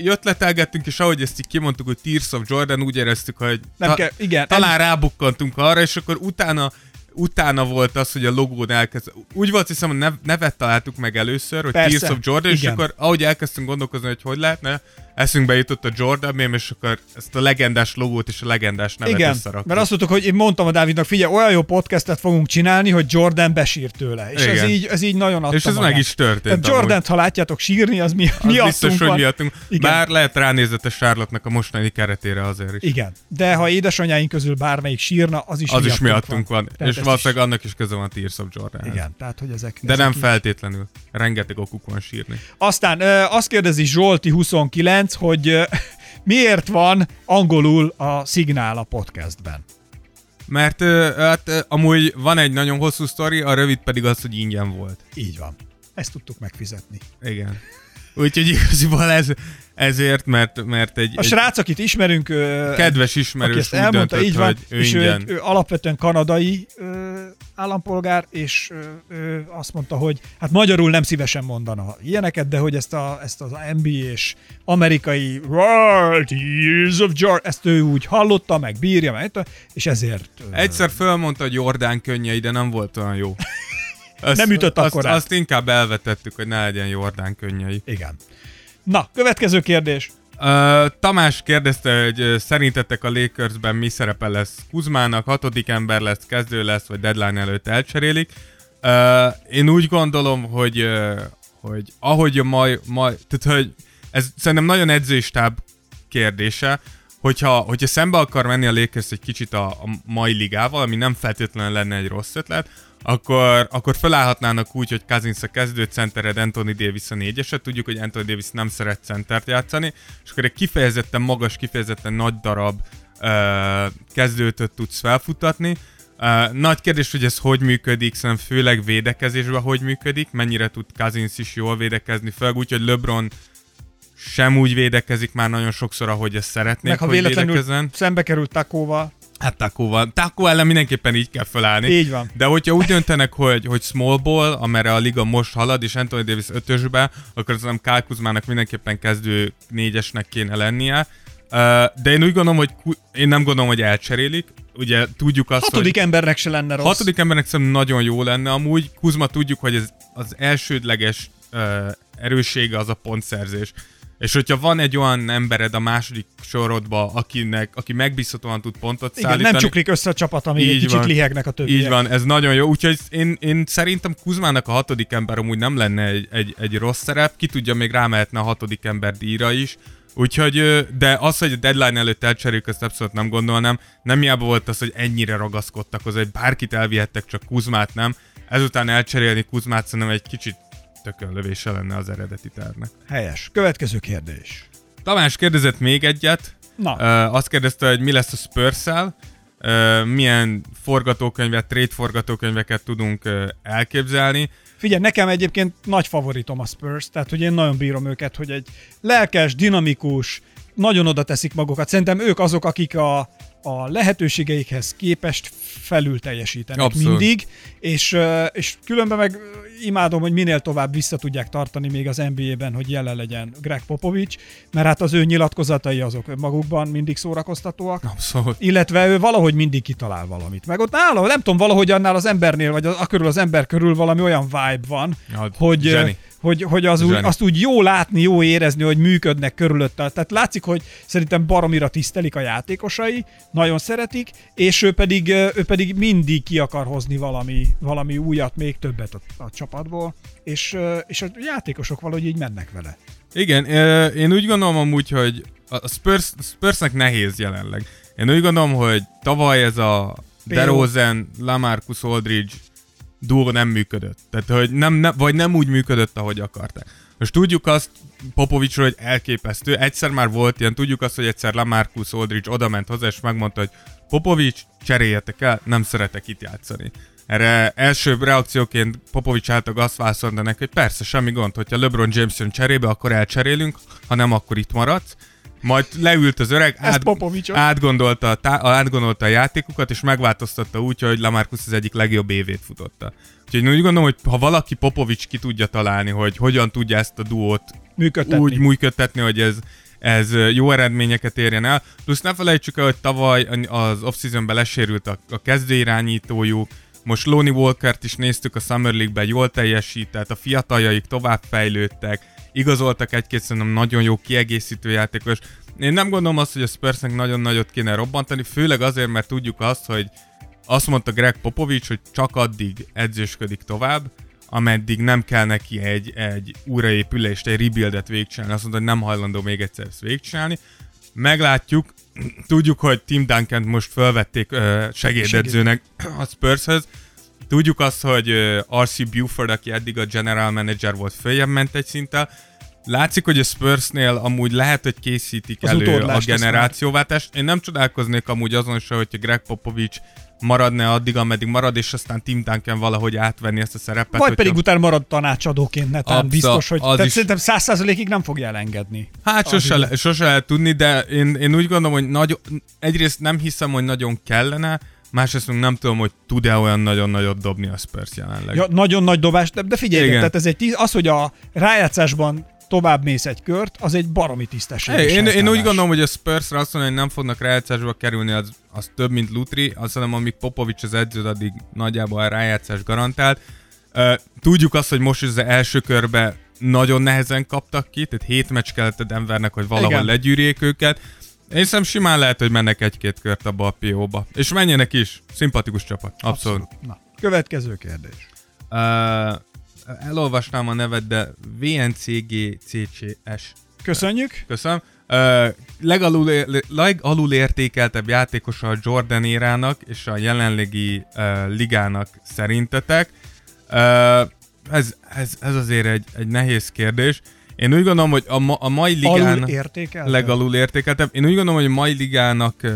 ötletelgettünk, és ahogy ezt így kimondtuk, hogy Tears of Jordan, úgy éreztük, hogy Nem kell- igen, talán rábukkantunk arra, és akkor utána utána volt az, hogy a logón elkezd. Úgy volt, hiszem, a nev- nevet találtuk meg először, hogy Persze, Tears of Jordan, és igen. akkor ahogy elkezdtünk gondolkozni, hogy hogy lehetne, eszünkbe jutott a Jordan mém, és akkor ezt a legendás logót és a legendás nevet Igen, összeraktuk. mert azt mondtuk, hogy én mondtam a Dávidnak, figyelj, olyan jó podcastet fogunk csinálni, hogy Jordan besír tőle. És ez Igen. így, ez így nagyon adta És ez magát. meg is történt Tehát. Jordant, ha látjátok sírni, az mi, az miattunk biztos, hogy van. miattunk. Igen. Bár lehet ránézett a Charlotte-nak a mostani keretére azért is. Igen, de ha édesanyáink közül bármelyik sírna, az is Az is miattunk van. Tehát És valószínűleg annak is köze van a Tears of Jordan. Is, igen, tehát hogy ezek... De ezek nem így- feltétlenül. Rengeteg okuk van sírni. Aztán azt kérdezi Zsolti 29, hogy ö, (laughs) miért van angolul a szignál a podcastben. Mert hát amúgy van egy nagyon hosszú sztori, a rövid pedig az, hogy ingyen volt. Így van. Ezt tudtuk megfizetni. Igen. Úgyhogy igaziból ez, ezért, mert, mert egy, A srác, akit ismerünk, kedves ismerős ezt elmondta, döntött, így van, ő és ő, ingyen. egy, ő alapvetően kanadai ö, állampolgár, és ö, ő azt mondta, hogy hát magyarul nem szívesen mondana ilyeneket, de hogy ezt, a, ezt az NBA-s amerikai World Years of Jordan, ezt ő úgy hallotta, meg bírja, meg, és ezért ö, Egyszer fölmondta, hogy Jordán könnyei, de nem volt olyan jó. (laughs) Azt, Nem ütött azt, akkorát. azt inkább elvetettük, hogy ne legyen Jordán könnyei. igen. Na, következő kérdés. Uh, Tamás kérdezte, hogy szerintetek a Lakersben mi szerepe lesz Kuzmának, hatodik ember lesz, kezdő lesz, vagy deadline előtt elcserélik. Uh, én úgy gondolom, hogy, uh, hogy ahogy a mai, mai, tehát hogy ez szerintem nagyon edzőstáb kérdése, hogyha, hogyha szembe akar menni a Lakers egy kicsit a, a mai ligával, ami nem feltétlenül lenne egy rossz ötlet, akkor, akkor felállhatnának úgy, hogy Kazinsz a kezdő centered, Anthony Davis a négyeset. Tudjuk, hogy Anthony Davis nem szeret centert játszani, és akkor egy kifejezetten magas, kifejezetten nagy darab uh, kezdőtöt tudsz felfutatni. Uh, nagy kérdés, hogy ez hogy működik, szerintem főleg védekezésben hogy működik, mennyire tud Kazinsz is jól védekezni, főleg úgy, hogy LeBron sem úgy védekezik már nagyon sokszor, ahogy ezt szeretnék, Meg ha hogy véletlenül védekezzen. szembe került Takóval, Hát Takóval. Takó ellen mindenképpen így kell felállni. Így van. De hogyha úgy döntenek, hogy, hogy small ball, amerre a liga most halad, és Anthony Davis ötösbe, akkor nem Kyle Kuzmának mindenképpen kezdő négyesnek kéne lennie. De én úgy gondolom, hogy én nem gondolom, hogy elcserélik. Ugye tudjuk azt, hatodik hogy embernek se lenne rossz. hatodik embernek szerintem nagyon jó lenne amúgy. Kuzma tudjuk, hogy ez az elsődleges erőssége az a pontszerzés. És hogyha van egy olyan embered a második sorodba, akinek, aki megbízhatóan tud pontot Igen, szállítani, nem csuklik össze a csapat, amíg egy kicsit van. lihegnek a többiek. így van, ez nagyon jó. Úgyhogy én, én szerintem Kuzmának a hatodik ember amúgy nem lenne egy, egy, egy rossz szerep, ki tudja, még rámehetne a hatodik ember díjra is. Úgyhogy, de az, hogy a deadline előtt elcseréljük, ezt abszolút nem gondolnám. Nem hiába volt az, hogy ennyire ragaszkodtak hozzá, hogy bárkit elvihettek, csak Kuzmát nem. Ezután elcserélni Kuzmát szerintem egy kicsit tökönlövése lenne az eredeti tervnek. Helyes. Következő kérdés. Tamás kérdezett még egyet. Na. Uh, azt kérdezte, hogy mi lesz a spurs uh, milyen forgatókönyvet, trade forgatókönyveket tudunk uh, elképzelni. Figyelj, nekem egyébként nagy favoritom a Spurs, tehát hogy én nagyon bírom őket, hogy egy lelkes, dinamikus, nagyon oda teszik magukat. Szerintem ők azok, akik a, a lehetőségeikhez képest felül teljesítenek Abszolút. mindig, és, és különben meg imádom, hogy minél tovább vissza tudják tartani még az NBA-ben, hogy jelen legyen Greg Popovich, mert hát az ő nyilatkozatai azok magukban mindig szórakoztatóak. Abszolút. illetve ő valahogy mindig kitalál valamit. Meg ott nála, nem tudom, valahogy annál az embernél, vagy a körül az ember körül valami olyan vibe van, Ja, hogy, zseni. Hogy, hogy az úgy, azt úgy jó látni, jó érezni, hogy működnek körülötte. Tehát látszik, hogy szerintem baromira tisztelik a játékosai, nagyon szeretik, és ő pedig, ő pedig mindig ki akar hozni valami, valami újat, még többet a, a csapatból, és, és a játékosok valahogy így mennek vele. Igen, én úgy gondolom amúgy, hogy a Spurs, Spursnek nehéz jelenleg. Én úgy gondolom, hogy tavaly ez a DeRozan, Lamarcus Aldridge duo nem működött. Tehát, hogy nem, nem, vagy nem úgy működött, ahogy akarták. Most tudjuk azt Popovicsról, hogy elképesztő. Egyszer már volt ilyen, tudjuk azt, hogy egyszer Lamarcus Aldridge odament hozzá, és megmondta, hogy Popovics, cseréljetek el, nem szeretek itt játszani. Erre első reakcióként Popovics által azt válaszolta neki, hogy persze, semmi gond, hogyha LeBron James jön cserébe, akkor elcserélünk, ha nem, akkor itt maradsz. Majd leült az öreg, át, átgondolta, a tá- átgondolta a játékokat, és megváltoztatta úgy, hogy Lamarcus az egyik legjobb évét futotta. Úgyhogy én úgy gondolom, hogy ha valaki Popovics ki tudja találni, hogy hogyan tudja ezt a duót működtetni. úgy működtetni, hogy ez, ez jó eredményeket érjen el. Plusz ne felejtsük el, hogy tavaly az off-seasonben lesérült a, a kezdőirányítójuk, most Lonnie Walkert is néztük a Summer League-ben, jól teljesített, a fiataljaik tovább fejlődtek, igazoltak egy-két szerintem nagyon jó kiegészítő játékos. Én nem gondolom azt, hogy a Spursnek nagyon nagyot kéne robbantani, főleg azért, mert tudjuk azt, hogy azt mondta Greg Popovics, hogy csak addig edzősködik tovább, ameddig nem kell neki egy, egy újraépülést, egy rebuildet végigcsinálni. Azt mondta, hogy nem hajlandó még egyszer ezt végigcsinálni. Meglátjuk, tudjuk, hogy Tim duncan most felvették segédedzőnek a Spurshez. Tudjuk azt, hogy R.C. Buford, aki eddig a general manager volt, följebb ment egy szinttel. Látszik, hogy a Spursnél amúgy lehet, hogy készítik az elő a generációváltást. Én nem csodálkoznék amúgy azon se, hogy Greg Popovich maradna addig, ameddig marad, és aztán Tim Duncan valahogy átvenni ezt a szerepet. Vagy pedig utána marad tanácsadóként, netán biztos, hogy tehát is... szerintem száz százalékig nem fogja elengedni. Hát sose, le, sose lehet tudni, de én, én úgy gondolom, hogy nagy, egyrészt nem hiszem, hogy nagyon kellene, másrészt nem tudom, hogy tud-e olyan nagyon nagyot dobni a Spurs jelenleg. Ja, nagyon nagy dobás, de, de figyelj, Igen. tehát ez egy tíz, az, hogy a rájátszásban tovább mész egy kört, az egy baromi tisztességes én, én, úgy gondolom, hogy a Spursra azt mondja, hogy nem fognak rájátszásba kerülni, az, az több, mint Lutri, azt mondom, amíg Popovics az edző, addig nagyjából a rájátszás garantált. Uh, tudjuk azt, hogy most az első körbe nagyon nehezen kaptak ki, tehát hét meccs kellett a Denvernek, hogy valahol Igen. legyűrjék őket. Én hiszem simán lehet, hogy mennek egy-két kört abba a PO-ba. És menjenek is. Szimpatikus csapat. Abszolút. Abszolút. Na, következő kérdés. Uh, elolvasnám a nevet, de VNCGCCS. Köszönjük. Köszönöm. Uh, legalul, legalul értékeltebb játékosa a Jordan érának és a jelenlegi uh, ligának szerintetek. Uh, ez, ez, ez azért egy, egy nehéz kérdés. Én úgy gondolom, hogy a, ma, a mai ligának... Legalul értékeltebb. Én úgy gondolom, hogy a mai ligának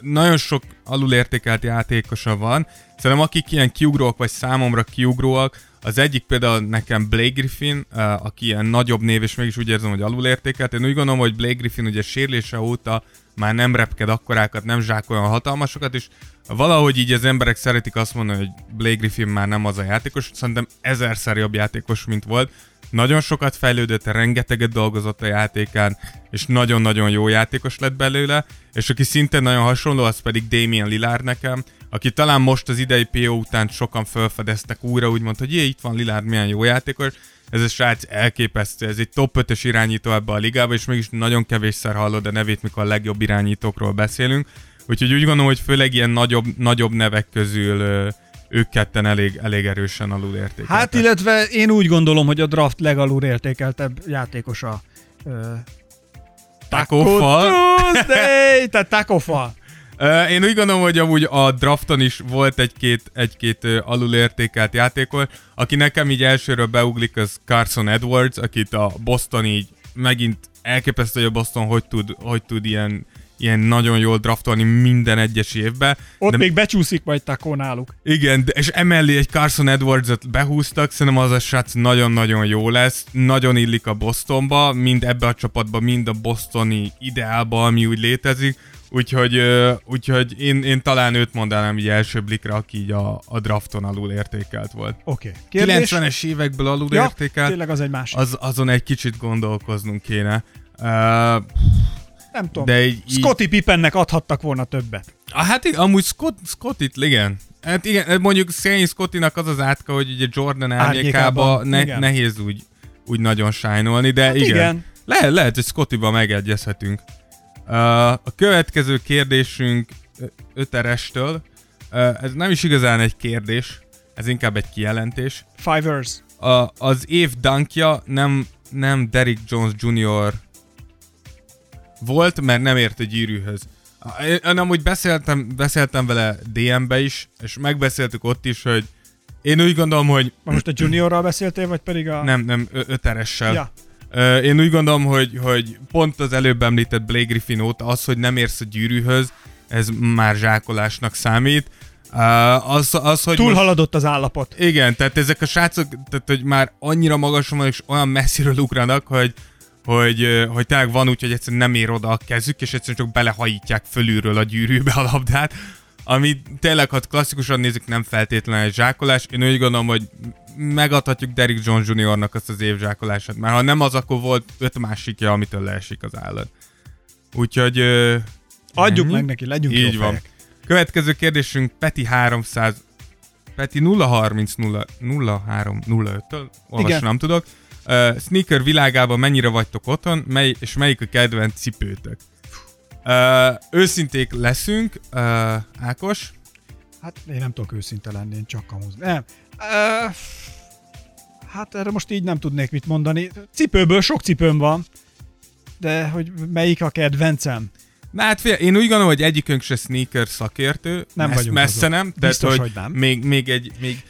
nagyon sok alulértékelt játékosa van. Szerintem akik ilyen kiugróak, vagy számomra kiugróak, az egyik például nekem Blake Griffin, aki ilyen nagyobb név, és mégis úgy érzem, hogy alulértékelt. Én úgy gondolom, hogy Blake Griffin ugye sérülése óta már nem repked akkorákat, nem zsák olyan hatalmasokat, és valahogy így az emberek szeretik azt mondani, hogy Blake Griffin már nem az a játékos, szerintem ezerszer jobb játékos, mint volt. Nagyon sokat fejlődött, rengeteget dolgozott a játékán, és nagyon-nagyon jó játékos lett belőle, és aki szintén nagyon hasonló, az pedig Damien Lillard nekem, aki talán most az idei PO után sokan felfedeztek újra, úgymond, hogy jé, itt van Lillard, milyen jó játékos, ez a srác elképesztő, ez egy top 5-ös irányító ebbe a ligába, és mégis nagyon kevésszer hallod a nevét, mikor a legjobb irányítókról beszélünk. Úgyhogy úgy gondolom, hogy főleg ilyen nagyobb, nagyobb nevek közül ők ketten elég, elég erősen alul értékeltek. Hát illetve én úgy gondolom, hogy a draft legalul értékeltebb játékosa Taco Fall. Tuesday! (laughs) Tehát. Uh, én úgy gondolom, hogy amúgy a drafton is volt egy-két, egy-két alulértékelt játékos, aki nekem így elsőről beuglik, az Carson Edwards, akit a Boston így megint elképesztő, hogy a Boston hogy tud, hogy tud ilyen, ilyen nagyon jól draftolni minden egyes évbe. Ott de... még becsúszik majd Takó náluk. Igen, de, és emellé egy Carson Edwards-ot behúztak, szerintem az a srác nagyon-nagyon jó lesz, nagyon illik a Bostonba, mind ebbe a csapatba, mind a bostoni ideálba, ami úgy létezik Úgyhogy, úgyhogy én, én talán őt mondanám így első blikre, aki így a, a drafton alul értékelt volt. Oké. Okay. 90-es évekből alul ja, értékelt. tényleg az egy másik. Az, azon egy kicsit gondolkoznunk kéne. Uh, nem tudom. De így, Scotty Pippennek adhattak volna többet. Ah, hát amúgy Scott, Scottit, igen. Hát igen, mondjuk Shane Scottinak az az átka, hogy ugye Jordan árnyékába ne, nehéz úgy, úgy nagyon sájnolni, de hát igen. igen. Le, lehet, hogy Scottiba megegyezhetünk. A következő kérdésünk Öterestől. Ez nem is igazán egy kérdés, ez inkább egy kijelentés. Fivers. A, az év dunkja nem, nem Derrick Jones Jr. volt, mert nem ért a gyűrűhöz. Én, amúgy beszéltem, beszéltem vele DM-be is, és megbeszéltük ott is, hogy én úgy gondolom, hogy... Most a juniorral beszéltél, vagy pedig a... Nem, nem, ö- öteressel. Ja. Én úgy gondolom, hogy, hogy pont az előbb említett Blake Griffin óta az, hogy nem érsz a gyűrűhöz, ez már zsákolásnak számít. Az, az, hogy most- Túlhaladott az állapot. igen, tehát ezek a srácok, tehát hogy már annyira magasan van, és olyan messziről ugranak, hogy, hogy, hogy tényleg van úgy, hogy egyszerűen nem ér oda a kezük, és egyszerűen csak belehajítják fölülről a gyűrűbe a labdát, ami tényleg, ha klasszikusan nézzük, nem feltétlenül egy zsákolás. Én úgy gondolom, hogy megadhatjuk Derrick Jones Jr.-nak azt az év zsákolását, mert ha nem az, akkor volt öt másikja, amitől leesik az állat. Úgyhogy... ö, Adjuk ennyi. meg neki, legyünk Így jó van. fejek. Következő kérdésünk Peti 300, Peti 030 0 03 05-től, olvasni nem tudok. Uh, sneaker világában mennyire vagytok otthon, mely, és melyik a kedvenc cipőtök? Uh, őszinték leszünk, uh, Ákos. Hát én nem tudok őszinte lenni, én csak kamúzni. Nem. Uh, hát erre most így nem tudnék mit mondani. Cipőből sok cipőm van, de hogy melyik a kedvencem? Na hát fél, én úgy gondolom, hogy egyikünk se sneaker szakértő. Nem messz, vagyunk Messze azok. nem. Tehát, Biztos, hogy nem. Még, még egy, még,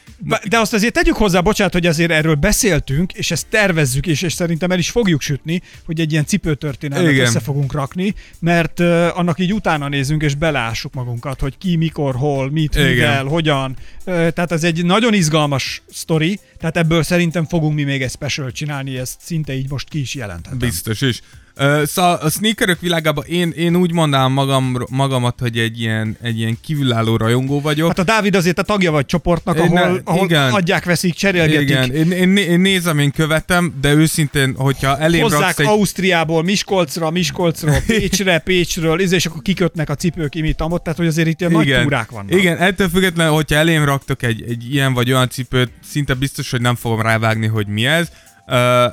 De azt azért tegyük hozzá, bocsánat, hogy azért erről beszéltünk, és ezt tervezzük, és, és szerintem el is fogjuk sütni, hogy egy ilyen cipőtörténelmet Igen. össze fogunk rakni, mert uh, annak így utána nézünk, és beleássuk magunkat, hogy ki, mikor, hol, mit, Igen. mivel, hogyan. Uh, tehát ez egy nagyon izgalmas sztori, tehát ebből szerintem fogunk mi még egy special csinálni, ezt szinte így most ki is jelenthetem. Biztos is. Szóval a sneakerök világában én, én úgy mondanám magam, magamat, hogy egy ilyen, egy ilyen kívülálló rajongó vagyok. Hát a Dávid azért a tagja vagy csoportnak, ahol, ne- ahol igen. adják, veszik, cserélgetik. Igen, én, én, én nézem, én követem, de őszintén, hogyha elém Hozzák egy... Ausztriából, Miskolcra, Miskolcról, (laughs) Pécsre, Pécsről, és akkor kikötnek a cipők imitamot, tehát hogy azért itt ilyen nagy túrák vannak. Igen, ettől függetlenül, hogyha elém raktok egy, egy ilyen vagy olyan cipőt, szinte biztos, hogy nem fogom rávágni, hogy mi ez.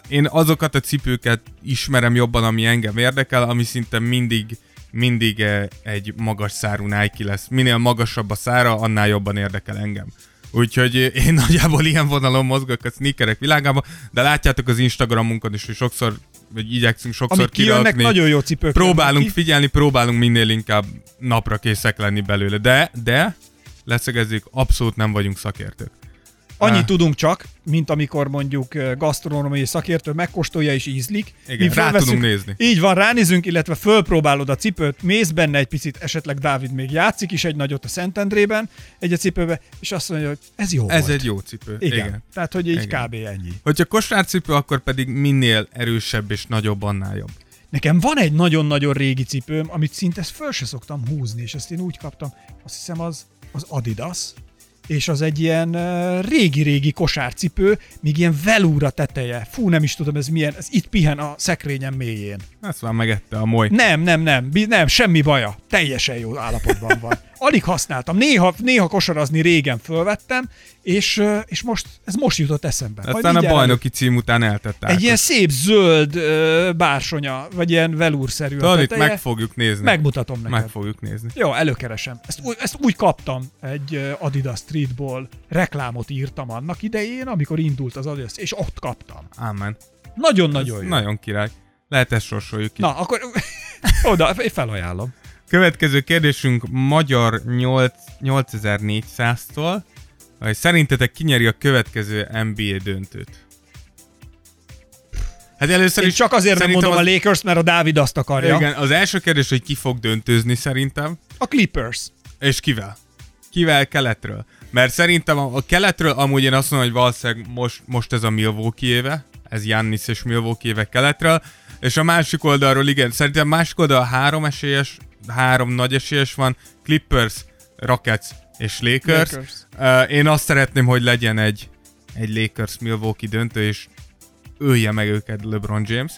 Én azokat a cipőket ismerem jobban, ami engem érdekel, ami szinte mindig mindig egy magas szárú Nike lesz. Minél magasabb a szára, annál jobban érdekel engem. Úgyhogy én (laughs) nagyjából ilyen vonalon mozgok a sneakerek világában, de látjátok az Instagramunkon is, hogy sokszor, vagy igyekszünk sokszor Amik kirakni. nagyon jó cipők. Próbálunk ki. figyelni, próbálunk minél inkább napra készek lenni belőle. De, de, leszögezzük, abszolút nem vagyunk szakértők. Annyit tudunk csak, mint amikor mondjuk gasztronómiai szakértő megkóstolja és ízlik. Igen, rá fölvesszük- tudunk nézni. Így van, ránézünk, illetve fölpróbálod a cipőt, mész benne egy picit, esetleg Dávid még játszik is egy nagyot a Szentendrében, egy a cipőbe, és azt mondja, hogy ez jó Ez volt. egy jó cipő. Igen. Igen. Tehát, hogy így Igen. kb. ennyi. Hogyha kosárcipő, akkor pedig minél erősebb és nagyobb, annál jobb. Nekem van egy nagyon-nagyon régi cipőm, amit szinte föl se szoktam húzni, és ezt én úgy kaptam, azt hiszem az, az Adidas, és az egy ilyen régi-régi kosárcipő, még ilyen velúra teteje. Fú, nem is tudom ez milyen, ez itt pihen a szekrényem mélyén. Ezt már megette a moly. Nem, nem, nem, nem, semmi baja. Teljesen jó állapotban van. Alig használtam. Néha, néha kosarazni régen fölvettem, és, és most, ez most jutott eszembe. Majd Aztán a bajnoki cím után eltette. Egy ilyen szép zöld ö, bársonya, vagy ilyen velúrszerű Tudod, itt meg fogjuk nézni. Megmutatom neked. Meg fogjuk nézni. Jó, előkeresem. Ezt, úgy- ezt úgy kaptam egy Adidas Streetball reklámot írtam annak idején, amikor indult az Adidas, és ott kaptam. Ámen. Nagyon-nagyon jó. Nagyon király. Lehet ezt sorsoljuk ki. Na, akkor (laughs) oda, felajánlom. Következő kérdésünk magyar 8, 8400-tól. Hogy szerintetek kinyeri a következő NBA döntőt? Hát először Én is csak azért nem mondom az, a Lakers, mert a Dávid azt akarja. Igen, az első kérdés, hogy ki fog döntőzni szerintem, A Clippers. és kivel? Kivel keletről? Mert szerintem a, a keletről amúgy én azt mondom, hogy valószínűleg most, most ez a Milwaukee éve, ez Jannis és Milwaukee éve keletről, és a másik oldalról igen, szerintem a másik oldal három esélyes, három nagy esélyes van, Clippers, Rockets és Lakers. Lakers. Uh, én azt szeretném, hogy legyen egy, egy Lakers-Milwaukee döntő, és ölje meg őket LeBron James.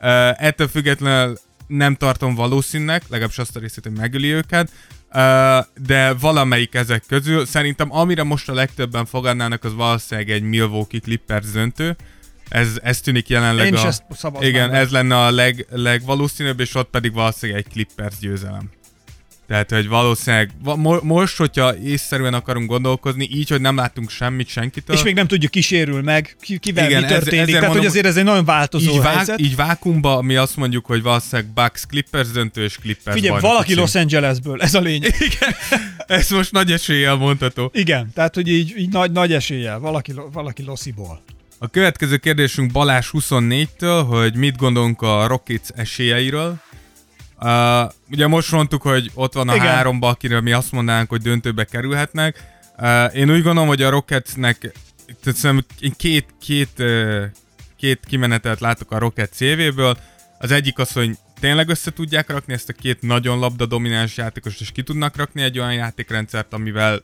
Uh, ettől függetlenül nem tartom valószínűnek, legalábbis azt a részét, hogy megöli őket, uh, de valamelyik ezek közül, szerintem amire most a legtöbben fogadnának, az valószínűleg egy Milwaukee Clippers döntő. Ez, ez tűnik jelenleg Én a... ezt Igen, meg. ez lenne a leg, legvalószínűbb, és ott pedig valószínűleg egy Clippers győzelem. Tehát, hogy valószínűleg va- mo- most, hogyha észszerűen akarunk gondolkozni, így, hogy nem látunk semmit senkitől. És még nem tudjuk, ki sérül meg, ki, kivel Igen, mi történik. ezért Tehát, mondom, hogy azért ez egy nagyon változó így, vá- helyzet. így vákumba mi azt mondjuk, hogy valószínűleg Bucks Clippers döntő és Clippers Figyelj, valaki. Los Angelesből, ez a lényeg. (laughs) Igen, ez most nagy eséllyel mondható. Igen, tehát hogy így, így nagy, nagy eséllyel, valaki, valaki Lossiból. A következő kérdésünk Balázs 24-től, hogy mit gondolunk a Rockets esélyeiről. Uh, ugye most mondtuk, hogy ott van a Igen. háromba, akiről mi azt mondanánk, hogy döntőbe kerülhetnek. Uh, én úgy gondolom, hogy a Rocketsnek tehát két, két, uh, két kimenetet látok a Rocket CV-ből. Az egyik az, hogy tényleg össze tudják rakni ezt a két nagyon labda domináns játékost, és ki tudnak rakni egy olyan játékrendszert, amivel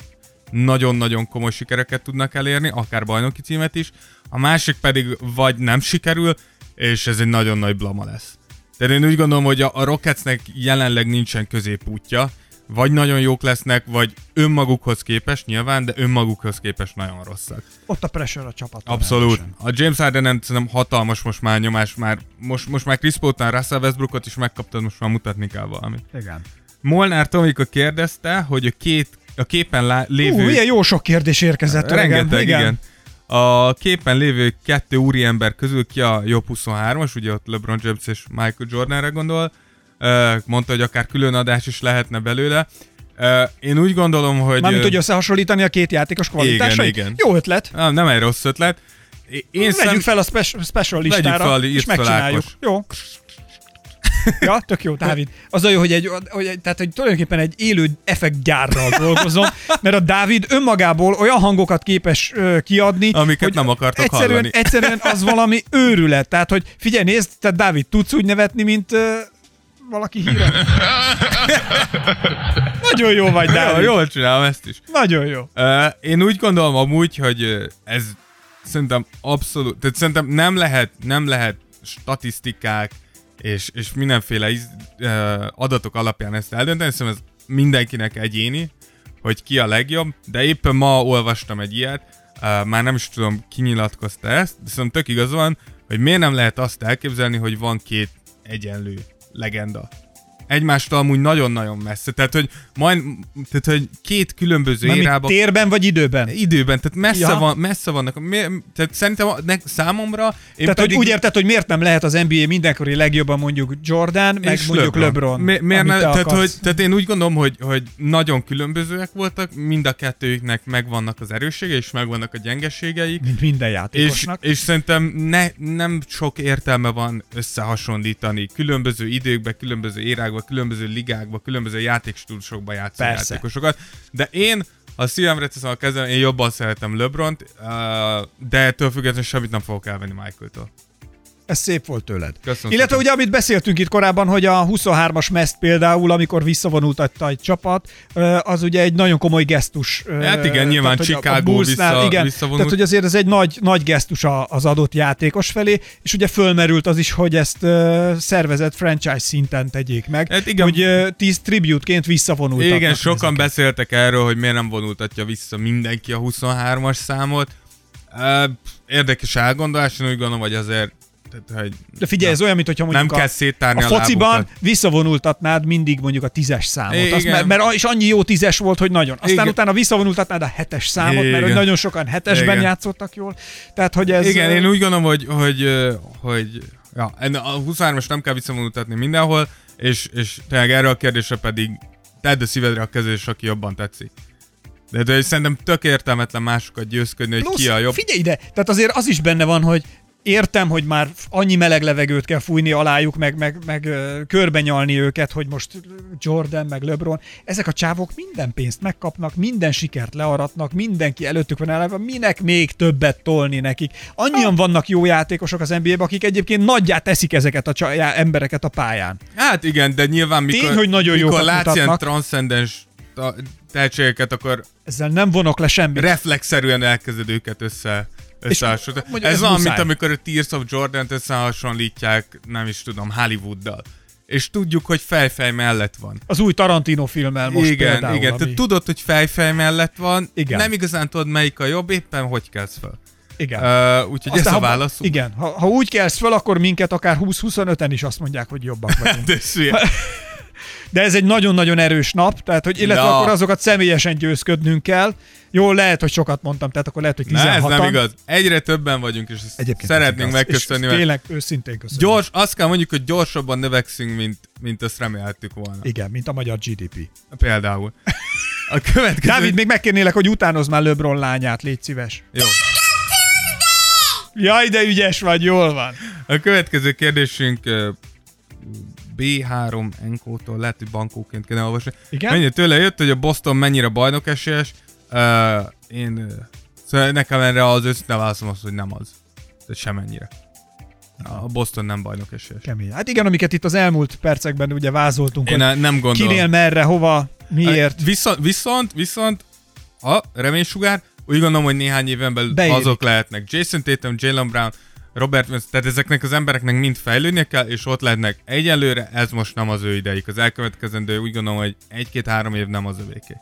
nagyon-nagyon komoly sikereket tudnak elérni, akár bajnoki címet is. A másik pedig vagy nem sikerül, és ez egy nagyon nagy blama lesz. Tehát én úgy gondolom, hogy a, a Rocketsnek jelenleg nincsen középútja, vagy nagyon jók lesznek, vagy önmagukhoz képest nyilván, de önmagukhoz képest nagyon rosszak. Ott a pressure a csapat. Abszolút. A James Harden szerintem hatalmas most már nyomás, már most, most már Chris Paul-tán Russell Westbrookot is megkaptad, most már mutatni kell valamit. Igen. Molnár Tomika kérdezte, hogy a két a képen lá- lévő... Ú, ilyen jó sok kérdés érkezett. Rengeteg, igen. igen. A képen lévő kettő úriember közül ki a jobb 23-as, ugye ott LeBron James és Michael Jordanre gondol. Mondta, hogy akár külön adás is lehetne belőle. Én úgy gondolom, hogy... Mármint, hogy összehasonlítani a két játékos kvalitásait. igen. Jó ötlet. Nem, nem egy rossz ötlet. Én Vegyük szem... fel a spe- special listára, fel, és fel, megcsináljuk. Ákos. Jó. (laughs) Ja, tök jó, Dávid. Az a jó, hogy, egy, hogy egy, tehát, hogy tulajdonképpen egy élő effektgyárral dolgozom, mert a Dávid önmagából olyan hangokat képes ö, kiadni, Amiket hogy nem akartok egyszerűen, hallani. Egyszerűen az valami őrület. Tehát, hogy figyelj, nézd, tehát Dávid, tudsz úgy nevetni, mint ö, valaki híre. (laughs) Nagyon jó vagy, Jó, Dávid. jól csinálom ezt is. Nagyon jó. Uh, én úgy gondolom amúgy, hogy ez szerintem abszolút, tehát szerintem nem lehet, nem lehet statisztikák és, és mindenféle iz, adatok alapján ezt eldönteni, szerintem ez mindenkinek egyéni, hogy ki a legjobb, de éppen ma olvastam egy ilyet, már nem is tudom, ki nyilatkozta ezt, de szerintem tök igaz van, hogy miért nem lehet azt elképzelni, hogy van két egyenlő legenda. Egymástól amúgy nagyon-nagyon messze. Tehát, hogy majd, tehát, hogy két különböző Mármint érában térben vagy időben? időben, tehát messze, Ja. van, messze vannak. Mi, tehát szerintem ne, számomra... Én Tehát, pedig, hogy úgy érted, hogy miért nem lehet az NBA mindenkori legjobban mondjuk Jordan, meg és mondjuk LeBron. Mi, miért ne, te tehát, akarsz. hogy, tehát én úgy gondolom, hogy, hogy nagyon különbözőek voltak, mind a kettőjüknek megvannak az erőssége, és megvannak a gyengeségeik, Mint minden és, játékosnak. és szerintem ne, nem sok értelme van összehasonlítani különböző időkbe, különböző érákba, különböző ligákba, különböző játékstílusokba játszó Persze. játékosokat. De én, a szívemre teszem a kezem, én jobban szeretem LeBront, de ettől függetlenül semmit nem fogok elvenni Michael-től. Ez szép volt tőled. Köszönöm Illetve szépen. ugye, amit beszéltünk itt korábban, hogy a 23-as meszt például, amikor visszavonultatta egy csapat, az ugye egy nagyon komoly gesztus. Hát igen, nyilván a Chicago vissza- igen, visszavonult. Tehát, hogy azért ez egy nagy, nagy gesztus az adott játékos felé, és ugye fölmerült az is, hogy ezt szervezett franchise szinten tegyék meg, Hát igen. hogy ö, 10 tribute-ként visszavonultatnak. Igen, sokan ezeket. beszéltek erről, hogy miért nem vonultatja vissza mindenki a 23-as számot. Érdekes elgondolás, én úgy gondolom, hogy azért tehát, hogy De figyelj, ez olyan, mint hogyha mondjuk nem a, kell széttárni a a, fociban lábukat. visszavonultatnád mindig mondjuk a tízes számot. Igen. Azt, mert, mert és annyi jó tízes volt, hogy nagyon. Aztán Igen. utána visszavonultatnád a hetes számot, mert hogy Igen. nagyon sokan hetesben Igen. játszottak jól. Tehát, hogy ez... Igen, én úgy gondolom, hogy, hogy, hogy ja, a 23-as nem kell visszavonultatni mindenhol, és, és tényleg erre a kérdésre pedig tedd a szívedre a kezés, aki jobban tetszik. De, de szerintem tök értelmetlen másokat győzködni, hogy plusz, ki a jobb. Figyelj ide, tehát azért az is benne van, hogy értem, hogy már annyi meleg levegőt kell fújni alájuk, meg, meg, meg körbenyalni őket, hogy most Jordan, meg LeBron, ezek a csávok minden pénzt megkapnak, minden sikert learatnak, mindenki előttük van eleve, minek még többet tolni nekik. Annyian vannak jó játékosok az NBA-ben, akik egyébként nagyjá teszik ezeket a csa- já- embereket a pályán. Hát igen, de nyilván mikor, Tény, hogy nagyon mikor látsz ilyen transzcendens tehetségeket, akkor Ezzel nem vonok le semmit. reflexzerűen elkezded őket össze összehasonlítani. mondjuk Ez ez olyan, mint amikor a Tears of Jordan-t összehasonlítják, nem is tudom, Hollywooddal. És tudjuk, hogy fejfej mellett van. Az új Tarantino filmmel most igen, például. igen. ami- Tehát tudod, hogy fejfej mellett van, Igen. nem igazán tudod, melyik a jobb, éppen hogy kezd fel. igen. Uh, úgyhogy ez Aztán, a ha- válasz. Igen, ha, ha úgy kelsz fel, akkor minket akár 20-25-en is azt mondják, hogy jobbak vagyunk. (laughs) De ez. (laughs) de ez egy nagyon-nagyon erős nap, tehát hogy illetve Na. akkor azokat személyesen győzködnünk kell. Jó, lehet, hogy sokat mondtam, tehát akkor lehet, hogy 16 Na, ez nem igaz. Egyre többen vagyunk, és Egyébként szeretnénk megköszönni, És mert tényleg őszintén köszönöm. gyors, azt kell mondjuk, hogy gyorsabban növekszünk, mint, mint azt remélhettük volna. Igen, mint a magyar GDP. Például. A következő... Dávid, még megkérnélek, hogy utánozz már LeBron lányát, légy szíves. Jó. Jaj, de ügyes vagy, jól van. A következő kérdésünk B3 Enkótól, lehet, hogy bankóként kéne olvasni. Igen? Mennyi tőle jött, hogy a Boston mennyire bajnok esélyes. Uh, én, szóval nekem erre az őszinte válaszom az, hogy nem az. De semennyire. A Boston nem bajnok esélyes. Kemény. Hát igen, amiket itt az elmúlt percekben ugye vázoltunk, Én hogy ne- nem gondolom. kinél merre, hova, miért. Viszont, viszont, viszont a reménysugár, úgy gondolom, hogy néhány éven belül Beérik. azok lehetnek. Jason Tatum, Jalen Brown, Robert tehát ezeknek az embereknek mind fejlődnie kell, és ott lehetnek. Egyelőre ez most nem az ő idejük. Az elkövetkezendő úgy gondolom, hogy egy-két-három év nem az övéké.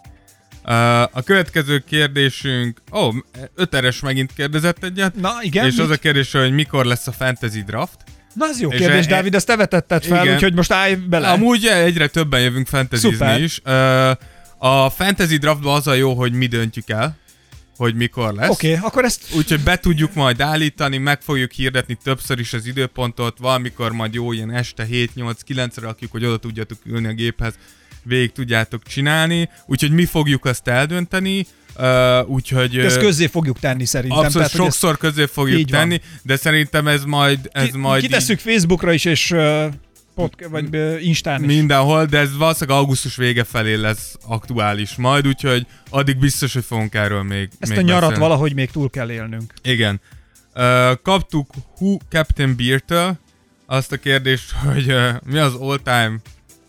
Uh, a következő kérdésünk, ó, oh, öteres megint kérdezett egyet, Na igen, és az mit? a kérdés, hogy mikor lesz a fantasy draft. Na, az jó és kérdés, e- Dávid, ezt te vetetted fel, Igen. úgyhogy most állj bele. Amúgy egyre többen jövünk Szuper. is. Uh, a fantasy draftban az a jó, hogy mi döntjük el, hogy mikor lesz. Oké, okay, akkor ezt Úgyhogy be tudjuk majd állítani, meg fogjuk hirdetni többször is az időpontot, valamikor majd jó ilyen este 7-8-9-re rakjuk, hogy oda tudjatok ülni a géphez, végig tudjátok csinálni, úgyhogy mi fogjuk azt eldönteni, uh, úgyhogy... ezt közzé fogjuk tenni szerintem. Abszolút tehát, hogy ezt sokszor közé fogjuk Így van. tenni, de szerintem ez majd... Ez ki, majd kitesszük Facebookra is, és uh, podca- vagy Instán is. Mindenhol, de ez valószínűleg augusztus vége felé lesz aktuális majd, úgyhogy addig biztos, hogy fogunk erről még Ezt még a nyarat beszélni. valahogy még túl kell élnünk. Igen. Uh, kaptuk Who Captain Beer-től azt a kérdést, hogy uh, mi az all-time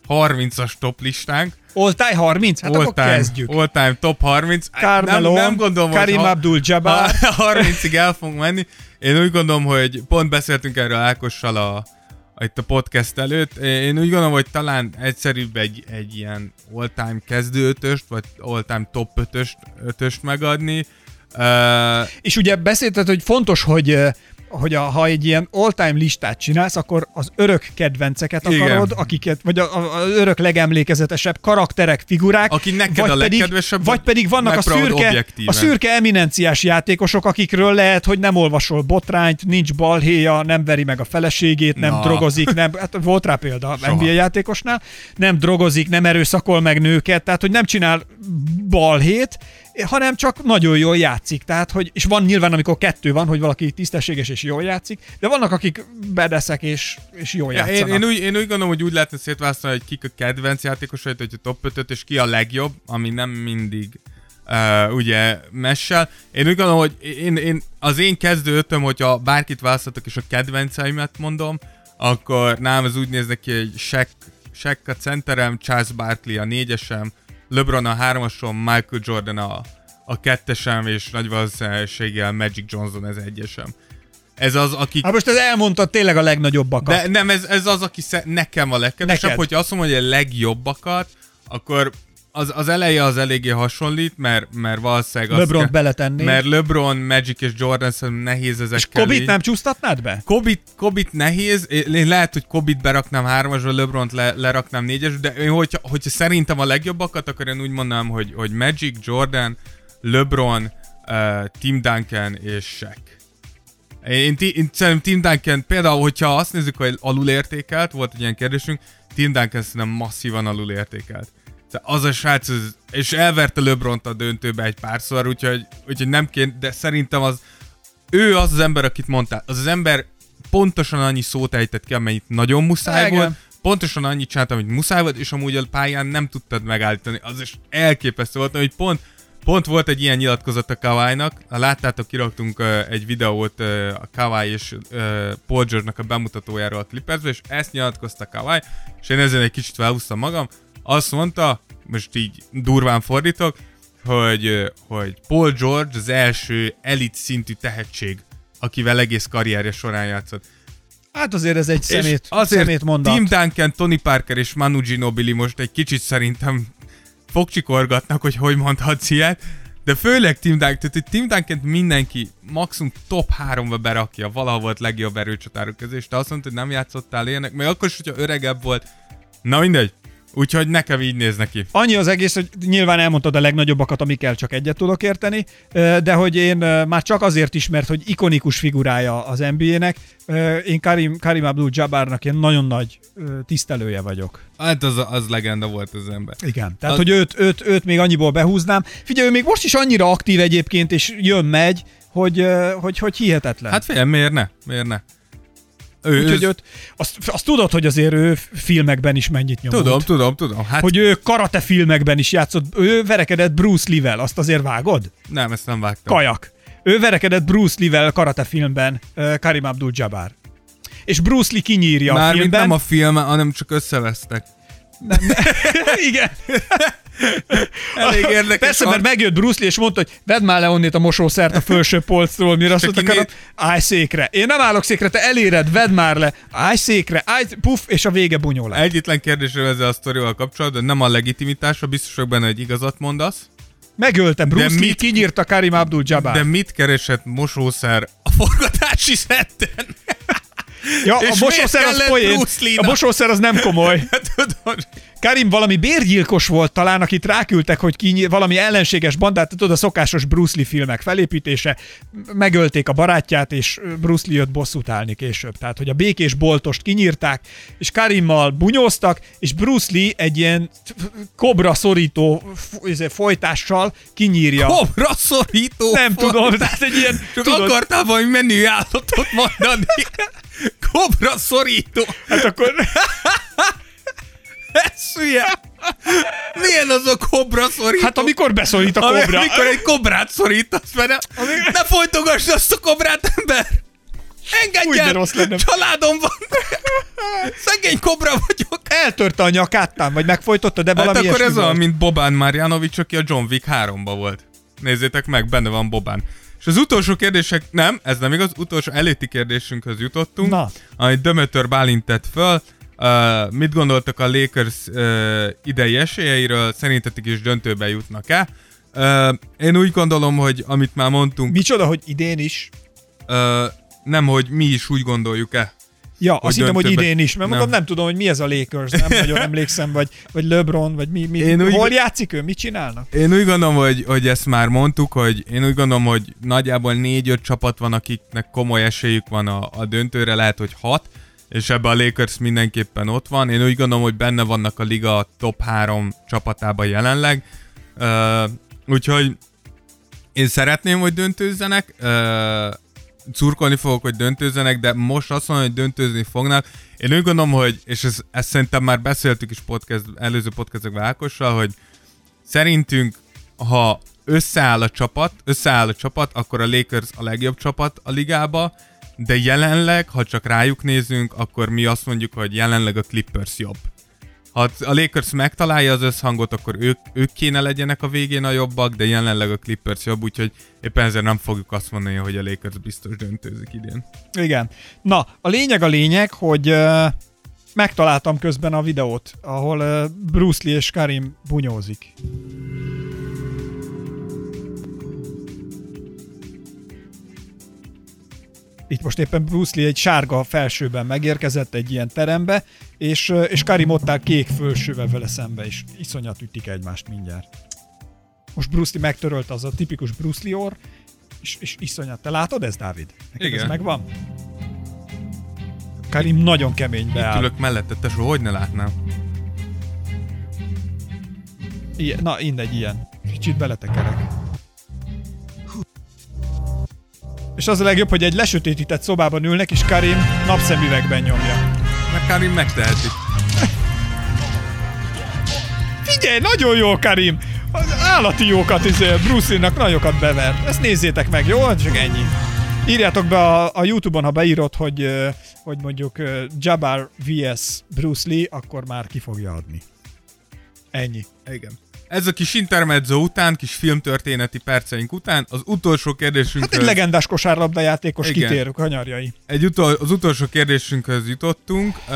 30-as top listánk. Oltály 30? Hát akkor all-time, kezdjük. all-time top 30. Carmelo, nem, nem gondolom, Karim hogy Abdul-Jabbar. (laughs) ha 30-ig el fogunk menni. Én úgy gondolom, hogy pont beszéltünk erről Ákossal a, itt a podcast előtt. Én úgy gondolom, hogy talán egyszerűbb egy, egy ilyen all-time kezdő ötöst, vagy all-time top ötöst, ötöst megadni. Uh, És ugye beszélted, hogy fontos, hogy hogy a, ha egy ilyen all-time listát csinálsz, akkor az örök kedvenceket Igen. akarod, akiket, vagy az örök legemlékezetesebb karakterek, figurák, Aki neked vagy a pedig, legkedvesebb, vagy pedig vannak a szürke, objektíven. a szürke eminenciás játékosok, akikről lehet, hogy nem olvasol botrányt, nincs balhéja, nem veri meg a feleségét, nem Na. drogozik, nem, (laughs) hát volt rá példa Soha. NBA játékosnál, nem drogozik, nem erőszakol meg nőket, tehát hogy nem csinál balhét, hanem csak nagyon jól játszik. Tehát, hogy, és van nyilván, amikor kettő van, hogy valaki tisztességes és jól játszik, de vannak, akik bedeszek és, és jól Ja, játszanak. én, én, úgy, én úgy gondolom, hogy úgy lehetne szétválasztani, hogy kik a kedvenc játékosait, hogy a top 5 és ki a legjobb, ami nem mindig uh, ugye messel. Én úgy gondolom, hogy én, én, az én kezdő ötöm, hogyha bárkit választatok és a kedvenceimet mondom, akkor nálam ez úgy néz neki, hogy Shaq, Shaq a centerem, Charles Barkley a négyesem, LeBron a hármasom, Michael Jordan a, a kettesem, és nagy valószínűséggel Magic Johnson az egyesem. Ez az, akik Hát most ez elmondtad tényleg a legnagyobbakat. de nem, ez, ez az, aki sze- nekem a legkedvesebb, hogyha azt mondom, hogy a legjobbakat, akkor az, az eleje az eléggé hasonlít, mert, mert valószínűleg LeBron beletenni. Mert LeBron, Magic és Jordan szerintem nehéz ezekkel és Kobit így. nem csúsztatnád be? Kobit, Kobit nehéz, én lehet, hogy Kobit beraknám hármasra, LeBront le, leraknám négyes, de én, hogyha, hogyha szerintem a legjobbakat, akkor én úgy mondanám, hogy, hogy Magic, Jordan, LeBron, uh, Tim Duncan és Shaq. Én, ti- én szerintem Tim Duncan, például, hogyha azt nézzük, hogy alulértékelt, volt egy ilyen kérdésünk, Tim Duncan szerintem masszívan alulértékelt. Az a srác, és elverte LeBront a döntőbe egy párszor, úgyhogy, úgyhogy nem kéne, de szerintem az, ő az az ember, akit mondtál. Az az ember pontosan annyi szót ejtett ki, amennyit nagyon muszáj Igen. volt, pontosan annyit csinált, amit muszáj volt, és amúgy a pályán nem tudtad megállítani. Az is elképesztő volt, hogy pont, pont volt egy ilyen nyilatkozat a Kawai-nak. Láttátok, kiraktunk uh, egy videót uh, a Kawai és uh, Paul George-nak a bemutatójáról a Clippersbe, és ezt nyilatkozta Kawai, és én ezen egy kicsit felhúztam magam. Azt mondta, most így durván fordítok, hogy, hogy Paul George az első elit szintű tehetség, akivel egész karrierje során játszott. Hát azért ez egy szemét, és azért szemét mondat. Tim Duncan, Tony Parker és Manu Ginobili most egy kicsit szerintem fogcsikorgatnak, hogy hogy mondhatsz ilyet, de főleg Tim Duncan, tehát hogy Tim duncan mindenki maximum top 3-ba berakja, valahol volt legjobb erőcsatárok közé, és te azt mondtad, hogy nem játszottál ilyenek, meg akkor is, hogyha öregebb volt, na mindegy, Úgyhogy nekem így néz neki. Annyi az egész, hogy nyilván elmondtad a legnagyobbakat, amikkel csak egyet tudok érteni, de hogy én már csak azért is, mert hogy ikonikus figurája az NBA-nek, én Karim, Karim Abdul-Jabbarnak ilyen nagyon nagy tisztelője vagyok. Hát az, az legenda volt az ember. Igen. Tehát, Az- hogy őt, őt, őt még annyiból behúznám. Figyelj, ő még most is annyira aktív egyébként, és jön-megy, hogy, hogy, hogy hihetetlen. Hát figyelj, miért ne? Miért ne? Ő, Úgyhogy őt, azt, azt tudod, hogy azért ő filmekben is mennyit nyomult. tudom, tudom, tudom. Hát Hogy ő karate filmekben is játszott, ő verekedett Bruce Lee-vel, azt azért vágod? nem, ezt nem vágtam. Kajak. Ő verekedett Bruce Lee-vel karate filmben, Karim Abdul-Jabbar. És Bruce Lee kinyírja a Mármint filmben. nem a film, hanem csak összevesztek. (laughs) Igen. Elég (laughs) érdekes. Persze, mert megjött Bruce Lee, és mondta, hogy vedd már le onnét a mosószert a felső polcról, mire azt mondta, Karim, állj székre. Én nem állok székre, te eléred, vedd már le, állj székre, állj, puff, és a vége bunyó lett. Egyetlen kérdésre ezzel a sztorival kapcsolatban, nem a legitimitásra, biztos vagyok benne, hogy igazat mondasz, Megöltem Bruce De Lee, mit- kinyírta Karim Abdul-Jabbar. de mit keresett mosószer a forgatási szetten? Ja, (laughs) És a mosószer az poén. A mosószer az nem komoly. (laughs) Hát tudod, Karim valami bérgyilkos volt talán, akit ráküldtek, hogy ki, valami ellenséges bandát, tudod, a szokásos Bruce Lee filmek felépítése, megölték a barátját, és Bruce Lee jött bosszút állni később. Tehát, hogy a békés boltost kinyírták, és Karimmal bunyóztak, és Bruce Lee egy ilyen kobra szorító izé, folytással kinyírja. kobra szorító. Nem volt. tudom, tehát egy ilyen... Csak tudod, akartál valami állatot mondani. (laughs) Kobra szorító. Hát akkor... Hülye. Milyen az a kobra szorító? Hát amikor beszorít a kobra. Amikor egy kobrát szorítasz, mert ne, ne folytogassd azt a kobrát, ember! Engedj el! rossz lenne. Családom van! Szegény kobra vagyok! Eltörte a nyakátán, vagy megfojtotta, de Hát valami akkor ez olyan, mint Bobán Marjanovic, aki a John Wick 3-ba volt. Nézzétek meg, benne van Bobán. És az utolsó kérdések, nem, ez nem igaz, utolsó előtti kérdésünkhöz jutottunk, Na. amit Dömötör Bálint tett föl. Uh, mit gondoltak a Lakers uh, idei esélyeiről, szerintetek is döntőbe jutnak-e? Uh, én úgy gondolom, hogy amit már mondtunk, Micsoda, hogy idén is. uh, nem, hogy mi is úgy gondoljuk-e. Ja, azt hittem, hogy idén is, mert Nem. mondom, nem tudom, hogy mi ez a Lakers, nem (laughs) nagyon emlékszem, vagy, vagy LeBron, vagy mi, mi Én úgy- hol játszik ő, mit csinálnak? Én úgy gondolom, hogy, hogy ezt már mondtuk, hogy én úgy gondolom, hogy nagyjából négy-öt csapat van, akiknek komoly esélyük van a, a döntőre, lehet, hogy hat, és ebbe a Lakers mindenképpen ott van. Én úgy gondolom, hogy benne vannak a liga top három csapatában jelenleg. Uh, úgyhogy én szeretném, hogy döntőzzenek, uh, curkolni fogok, hogy döntőzzenek, de most azt mondom, hogy döntőzni fognak. Én úgy gondolom, hogy, és ez, ezt szerintem már beszéltük is podcast, előző podcastekben Ákossal, hogy szerintünk, ha összeáll a csapat, összeáll a csapat, akkor a Lakers a legjobb csapat a ligába, de jelenleg, ha csak rájuk nézünk, akkor mi azt mondjuk, hogy jelenleg a Clippers jobb. Ha a Lakers megtalálja az összhangot, akkor ők, ők kéne legyenek a végén a jobbak, de jelenleg a Clippers jobb, úgyhogy éppen ezért nem fogjuk azt mondani, hogy a Lakers biztos döntőzik idén. Igen. Na, a lényeg a lényeg, hogy uh, megtaláltam közben a videót, ahol uh, Bruce Lee és Karim bunyózik. Itt most éppen Bruce Lee egy sárga felsőben megérkezett egy ilyen terembe, és, és Karim ott áll kék fölsővel vele szembe, és iszonyat ütik egymást mindjárt. Most Bruce Lee megtörölte az a tipikus Bruce Lee orr, és, és iszonyat. Te látod ezt, Dávid? Neked Igen. ez megvan? Karim nagyon kemény Itt beáll. ülök mellette, tesó, hogy ne látnám? Ilyen, na, mindegy, ilyen. Kicsit beletekerek. És az a legjobb, hogy egy lesötétített szobában ülnek, és Karim napszemüvegben nyomja. Mert Karim megteheti. Figyelj, nagyon jó Karim! Az állati jókat, izé, Bruce Lee-nak nagyokat bevert. Ezt nézzétek meg, jó? Csak ennyi. Írjátok be a, a Youtube-on, ha beírod, hogy, hogy mondjuk Jabbar vs. Bruce Lee, akkor már ki fogja adni. Ennyi. Igen. Ez a kis intermezzo után, kis filmtörténeti perceink után, az utolsó kérdésünk... Hát egy legendás kosárlabdajátékos Igen. kitér kanyarjai. Egy utol, az utolsó kérdésünkhöz jutottunk. Uh,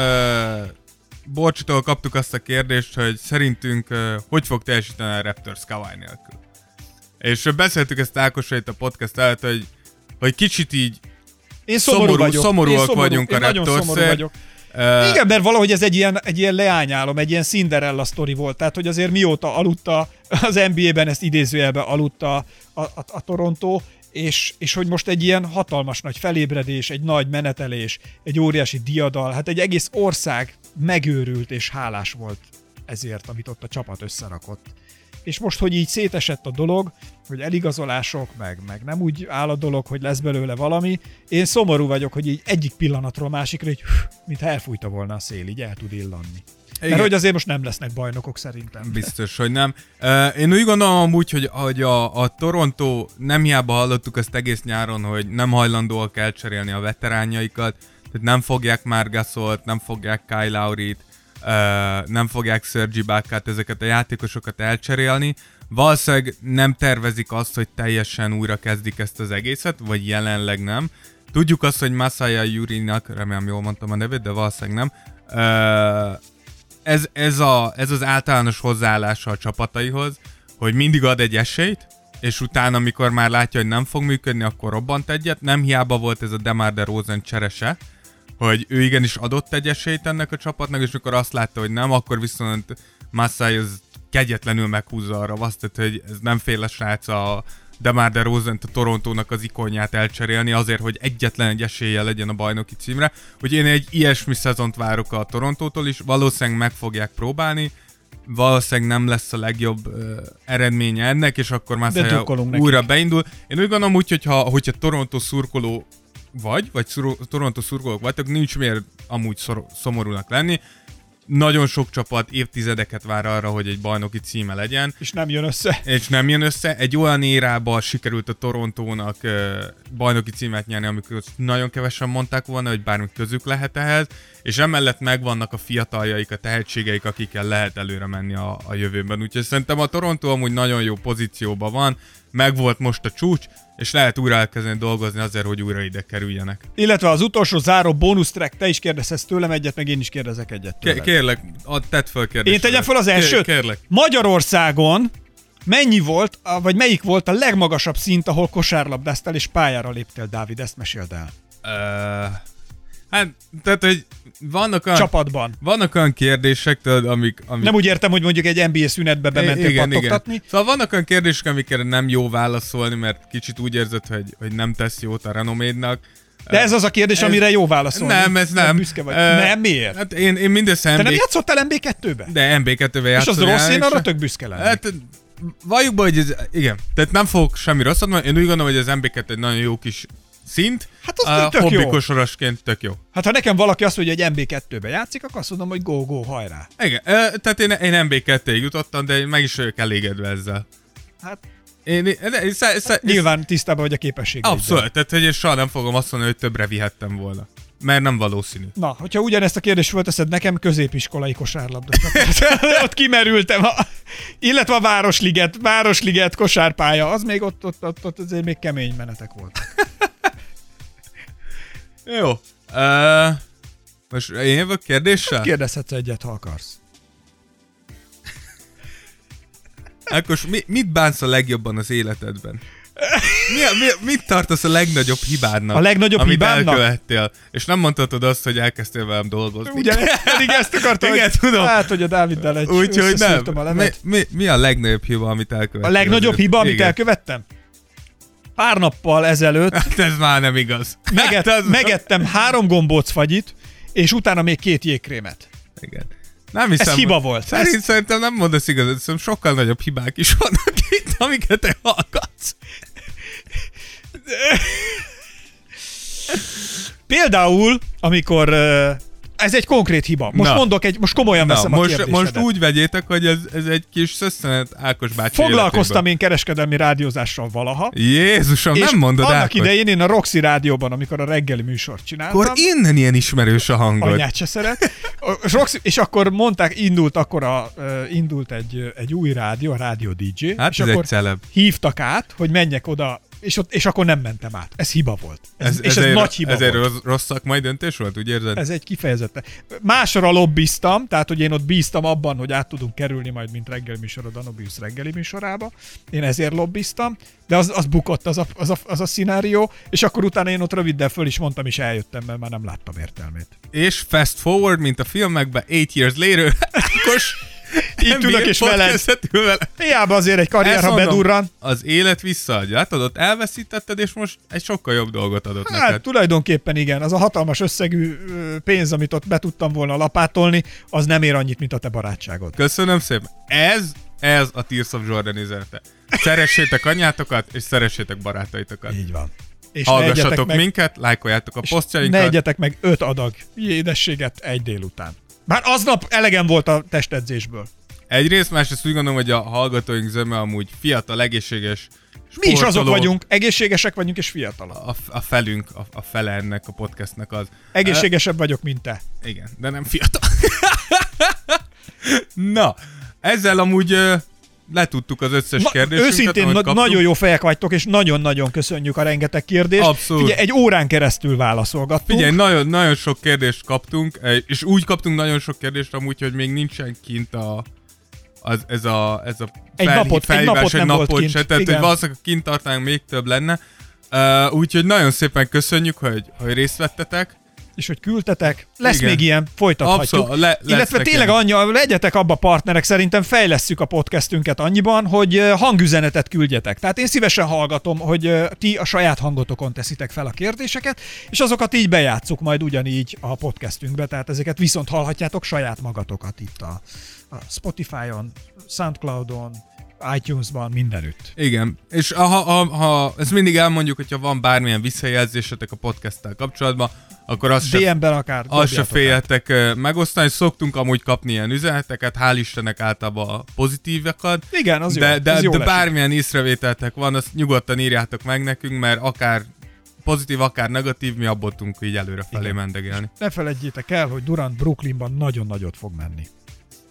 Borcsitól kaptuk azt a kérdést, hogy szerintünk uh, hogy fog teljesíteni a Raptors Kawhi nélkül. És beszéltük ezt Ákosra itt a podcast előtt, hogy, hogy kicsit így Én szomorú, Szomorú- vagyok. szomorúak én szomorú, vagyunk a én nagyon Raptors-ért. szomorú vagyok. Uh, Igen, mert valahogy ez egy ilyen, egy ilyen leányálom, egy ilyen Cinderella sztori volt. Tehát, hogy azért mióta aludta az NBA-ben, ezt idézőjelben aludta a, a, a Toronto, és, és hogy most egy ilyen hatalmas nagy felébredés, egy nagy menetelés, egy óriási diadal, hát egy egész ország megőrült és hálás volt ezért, amit ott a csapat összerakott. És most, hogy így szétesett a dolog, hogy eligazolások, meg, meg nem úgy áll a dolog, hogy lesz belőle valami, én szomorú vagyok, hogy így egyik pillanatról másikra, hogy mint elfújta volna a szél, így el tud illanni. Igen. Mert hogy azért most nem lesznek bajnokok szerintem. Biztos, hogy nem. Én úgy gondolom amúgy, hogy, hogy a, a Toronto nem hiába hallottuk ezt egész nyáron, hogy nem hajlandóak elcserélni a veteránjaikat, tehát nem fogják már Gasolt, nem fogják Kyle Lowry-t, nem fogják Sergi Bákát, ezeket a játékosokat elcserélni. Valószínűleg nem tervezik azt, hogy teljesen újra kezdik ezt az egészet, vagy jelenleg nem. Tudjuk azt, hogy Masaya Yurinak, remélem jól mondtam a nevét, de valószínűleg nem, ez, ez, a, ez az általános hozzáállása a csapataihoz, hogy mindig ad egy esélyt, és utána, amikor már látja, hogy nem fog működni, akkor robbant egyet. Nem hiába volt ez a Demar de Rosen cserese, hogy ő igenis adott egy esélyt ennek a csapatnak, és amikor azt látta, hogy nem, akkor viszont Massai az kegyetlenül meghúzza arra azt, hogy ez nem fél a srác a DeMar DeRozan a Torontónak az ikonját elcserélni azért, hogy egyetlen egy esélye legyen a bajnoki címre. Hogy én egy ilyesmi szezont várok a Torontótól is, valószínűleg meg fogják próbálni, valószínűleg nem lesz a legjobb uh, eredménye ennek, és akkor már újra nekik. beindul. Én úgy gondolom úgy, hogyha, hogyha Toronto szurkoló vagy, vagy szur- Toronto szurkolók vagytok, nincs miért amúgy szor- szomorúnak lenni nagyon sok csapat évtizedeket vár arra, hogy egy bajnoki címe legyen. És nem jön össze. És nem jön össze. Egy olyan érába sikerült a Torontónak uh, bajnoki címet nyerni, amikor nagyon kevesen mondták volna, hogy bármi közük lehet ehhez, és emellett megvannak a fiataljaik, a tehetségeik, akikkel lehet előre menni a, a jövőben. Úgyhogy szerintem a Toronto amúgy nagyon jó pozícióban van, megvolt most a csúcs, és lehet újra elkezdeni dolgozni azért, hogy újra ide kerüljenek. Illetve az utolsó záró bónusz track, te is kérdezhetsz tőlem egyet, meg én is kérdezek egyet tőled. Kérlek, add, tedd fel kérdést. Én tegyem fel az elsőt? Kérlek. Magyarországon mennyi volt, vagy melyik volt a legmagasabb szint, ahol kosárlabdáztál és pályára léptél, Dávid? Ezt meséld el. Uh, hát, tehát, hogy vannak olyan, Csapatban. Vannak olyan kérdések, tudod, amik, amik... Nem úgy értem, hogy mondjuk egy NBA szünetbe bementél igen, pattogtatni. Igen. Szóval vannak olyan kérdések, amikre nem jó válaszolni, mert kicsit úgy érzed, hogy, hogy nem tesz jót a renomédnak. De ez az a kérdés, ez, amire jó válaszolni. Nem, ez nem. Büszke vagy. Uh, nem, miért? Hát én, én mindössze MB... Te nem játszottál MB2-be? De MB2-be játszol. És az rossz, én arra tök büszke lenni. Hát, valljuk be, hogy ez, igen, tehát nem fogok semmi rosszat mondani, én úgy gondolom, hogy az MB2 egy nagyon jó kis szint. Hát az uh, tök hobbi jó. kosarasként tök jó. Hát ha nekem valaki azt mondja, hogy MB2-be játszik, akkor azt mondom, hogy go, go, hajrá. Igen, tehát én, én MB2-ig jutottam, de meg is vagyok elégedve ezzel. Hát én, én, én, sz, sz, Nyilván tisztában vagy a képesség. Abszolút, tehát hogy én soha nem fogom azt mondani, hogy többre vihettem volna. Mert nem valószínű. Na, hogyha ugyanezt a kérdést fölteszed nekem, középiskolai kosárlabda. (laughs) ott kimerültem. A, illetve a Városliget, Városliget kosárpálya, az még ott, ott, ott, ott azért még kemény menetek volt. (laughs) Jó. Uh, most én jövök kérdéssel? Hát kérdezhetsz egyet, ha akarsz. Akkor mi, mit bánsz a legjobban az életedben? Mi, mi, mit tartasz a legnagyobb hibádnak? A legnagyobb amit hibádnak? elkövettél? És nem mondhatod azt, hogy elkezdtél velem dolgozni. Ugye, pedig ezt akartam, Igen, hogy, tudom. Hát, hogy a Dáviddal egy Úgyhogy nem. A mi, mi, mi, a legnagyobb hiba, amit elkövettem? A legnagyobb hiba, amit Igen. elkövettem? Pár nappal ezelőtt... Hát ez már nem igaz. Meget, hát megettem három gombóc fagyit, és utána még két jégkrémet. Igen. Nem hiszem, Ez hiba volt. Szerint Ez... szerintem nem mondasz igazat, szerintem sokkal nagyobb hibák is vannak (laughs) itt, amiket te hallgatsz. Például, amikor ez egy konkrét hiba. Most Na. mondok egy, most komolyan Na, veszem most, a Most úgy vegyétek, hogy ez, ez egy kis szösszenet Ákos bácsi Foglalkoztam életében. én kereskedelmi rádiózással valaha. Jézusom, és nem mondod annak Ákos. idején én a Roxy rádióban, amikor a reggeli műsort csináltam. Akkor innen ilyen ismerős a hangod. Anyát se szeret. És, Roxy, és akkor mondták, indult akkor a, indult egy, egy új rádió, a Rádió DJ. Hát és akkor egy celeb. hívtak át, hogy menjek oda és, ott, és akkor nem mentem át. Ez hiba volt. Ez, Ez, és ez egy, nagy hiba ez egy volt. rossz, rossz szakmai döntés volt, úgy érzed? Ez egy kifejezetten. Másra lobbiztam, tehát hogy én ott bíztam abban, hogy át tudunk kerülni majd, mint reggeli műsor a Danobius reggeli műsorába. Én ezért lobbiztam, de az, az bukott az a, az, a, az a szenárió, és akkor utána én ott röviddel föl is mondtam, és eljöttem, mert már nem láttam értelmét. És fast forward, mint a filmekben, eight years later, (laughs) Ákos Így ülök és veled. Hiába azért egy karrier, ha bedurran. Az élet visszaadja. Látod, ott elveszítetted, és most egy sokkal jobb dolgot adott Hát neked. tulajdonképpen igen, az a hatalmas összegű pénz, amit ott be tudtam volna lapátolni, az nem ér annyit, mint a te barátságod. Köszönöm szépen. Ez, ez a Tears of Jordan üzenete. Szeressétek anyátokat, és szeressétek barátaitokat. Így van. És Hallgassatok meg, minket, lájkoljátok a és ne posztjainkat. egyetek meg öt adag édességet egy délután. Bár aznap elegem volt a testedzésből. Egyrészt, másrészt úgy gondolom, hogy a hallgatóink zöme amúgy fiatal, egészséges Mi is azok sportoló. vagyunk, egészségesek vagyunk és fiatalak. A, a felünk, a, a fele ennek a podcastnek az. Egészségesebb vagyok, mint te. Uh, igen, de nem fiatal. (laughs) Na, ezzel amúgy ö, letudtuk az összes Na, kérdésünket. őszintén na- nagyon jó fejek vagytok, és nagyon-nagyon köszönjük a rengeteg kérdést. Abszolút. Ugye egy órán keresztül válaszolgattunk. Figyelj, nagyon, nagyon sok kérdést kaptunk, eh, és úgy kaptunk nagyon sok kérdést amúgy, hogy még nincsen kint a, az, ez a, ez a Egy napot- egy felhívás, napot nem volt kint, se, tehát igen. hogy valószínűleg kint tartanánk még több lenne. Uh, úgyhogy nagyon szépen köszönjük, hogy, hogy részt vettetek. És hogy küldtetek. Lesz Igen. még ilyen, folytathatjuk. Abszolút, le- Illetve tényleg annyi, legyetek abba partnerek, szerintem fejlesszük a podcastünket annyiban, hogy hangüzenetet küldjetek. Tehát én szívesen hallgatom, hogy ti a saját hangotokon teszitek fel a kérdéseket, és azokat így bejátszuk majd ugyanígy a podcastünkbe, tehát ezeket viszont hallhatjátok saját magatokat itt a, a Spotify-on, Soundcloud-on, iTunes-ban, mindenütt. Igen, és ha, ha, ha ezt mindig elmondjuk, hogyha van bármilyen visszajelzésetek a podcasttel kapcsolatban, akkor azt se, DM-ben akár. azt se át. féljetek ö, megosztani, szoktunk amúgy kapni ilyen üzeneteket, hál' Istennek általában a pozitívakat, Igen, az jó. de, de, ez jól de bármilyen észrevételtek van, azt nyugodtan írjátok meg nekünk, mert akár pozitív, akár negatív, mi abból tudunk így előrefelé Igen. mendegelni. Ne felejtjétek el, hogy Durant Brooklynban nagyon nagyot fog menni.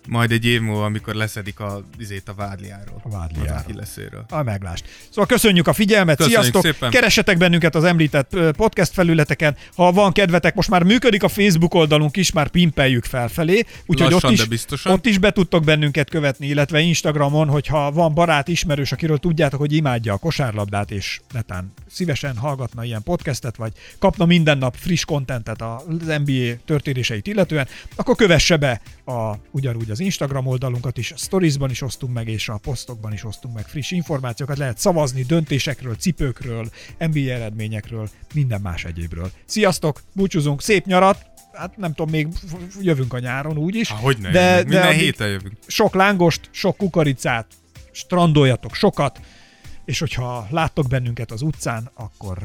Majd egy év múlva, amikor leszedik a, izét a vádliáról. A vádliáról. Az Achillesszéről. A meglást. Szóval köszönjük a figyelmet, Köszönjük sziasztok! szépen. Keressetek bennünket az említett podcast felületeken. Ha van kedvetek, most már működik a Facebook oldalunk is, már pimpeljük felfelé, úgyhogy Lassan, ott is, biztosan. ott is be tudtok bennünket követni, illetve Instagramon, hogyha van barát, ismerős, akiről tudjátok, hogy imádja a kosárlabdát, és netán szívesen hallgatna ilyen podcastet, vagy kapna minden nap friss kontentet az NBA történéseit illetően, akkor kövesse be a, ugyanúgy az Instagram oldalunkat is, a storiesban is osztunk meg, és a posztokban is osztunk meg friss információkat, lehet szavazni döntésekről, cipőkről, NBA eredményekről, minden más egyébről. Sziasztok, búcsúzunk, szép nyarat, hát nem tudom, még jövünk a nyáron úgyis. Há, hogy ne de, jövünk. Minden addig héten jövünk. Sok lángost, sok kukoricát, strandoljatok sokat, és hogyha láttok bennünket az utcán, akkor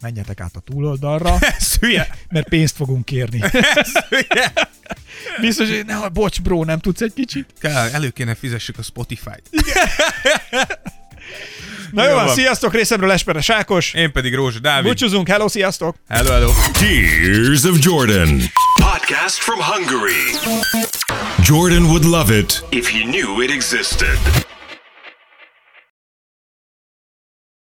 menjetek át a túloldalra, (laughs) Ez hülye! mert pénzt fogunk kérni. (laughs) Ez hülye! Biztos, hogy ne, bocs bro, nem tudsz egy kicsit? Kell, elő kéne fizessük a Spotify-t. Na jó Jó van, van. sziasztok, részemről Esperes Ákos. Én pedig Rózsa Dávid. Búcsúzunk, hello, sziasztok! Hello, hello. Tears of Jordan. Podcast from Hungary. Jordan would love it If he knew it existed.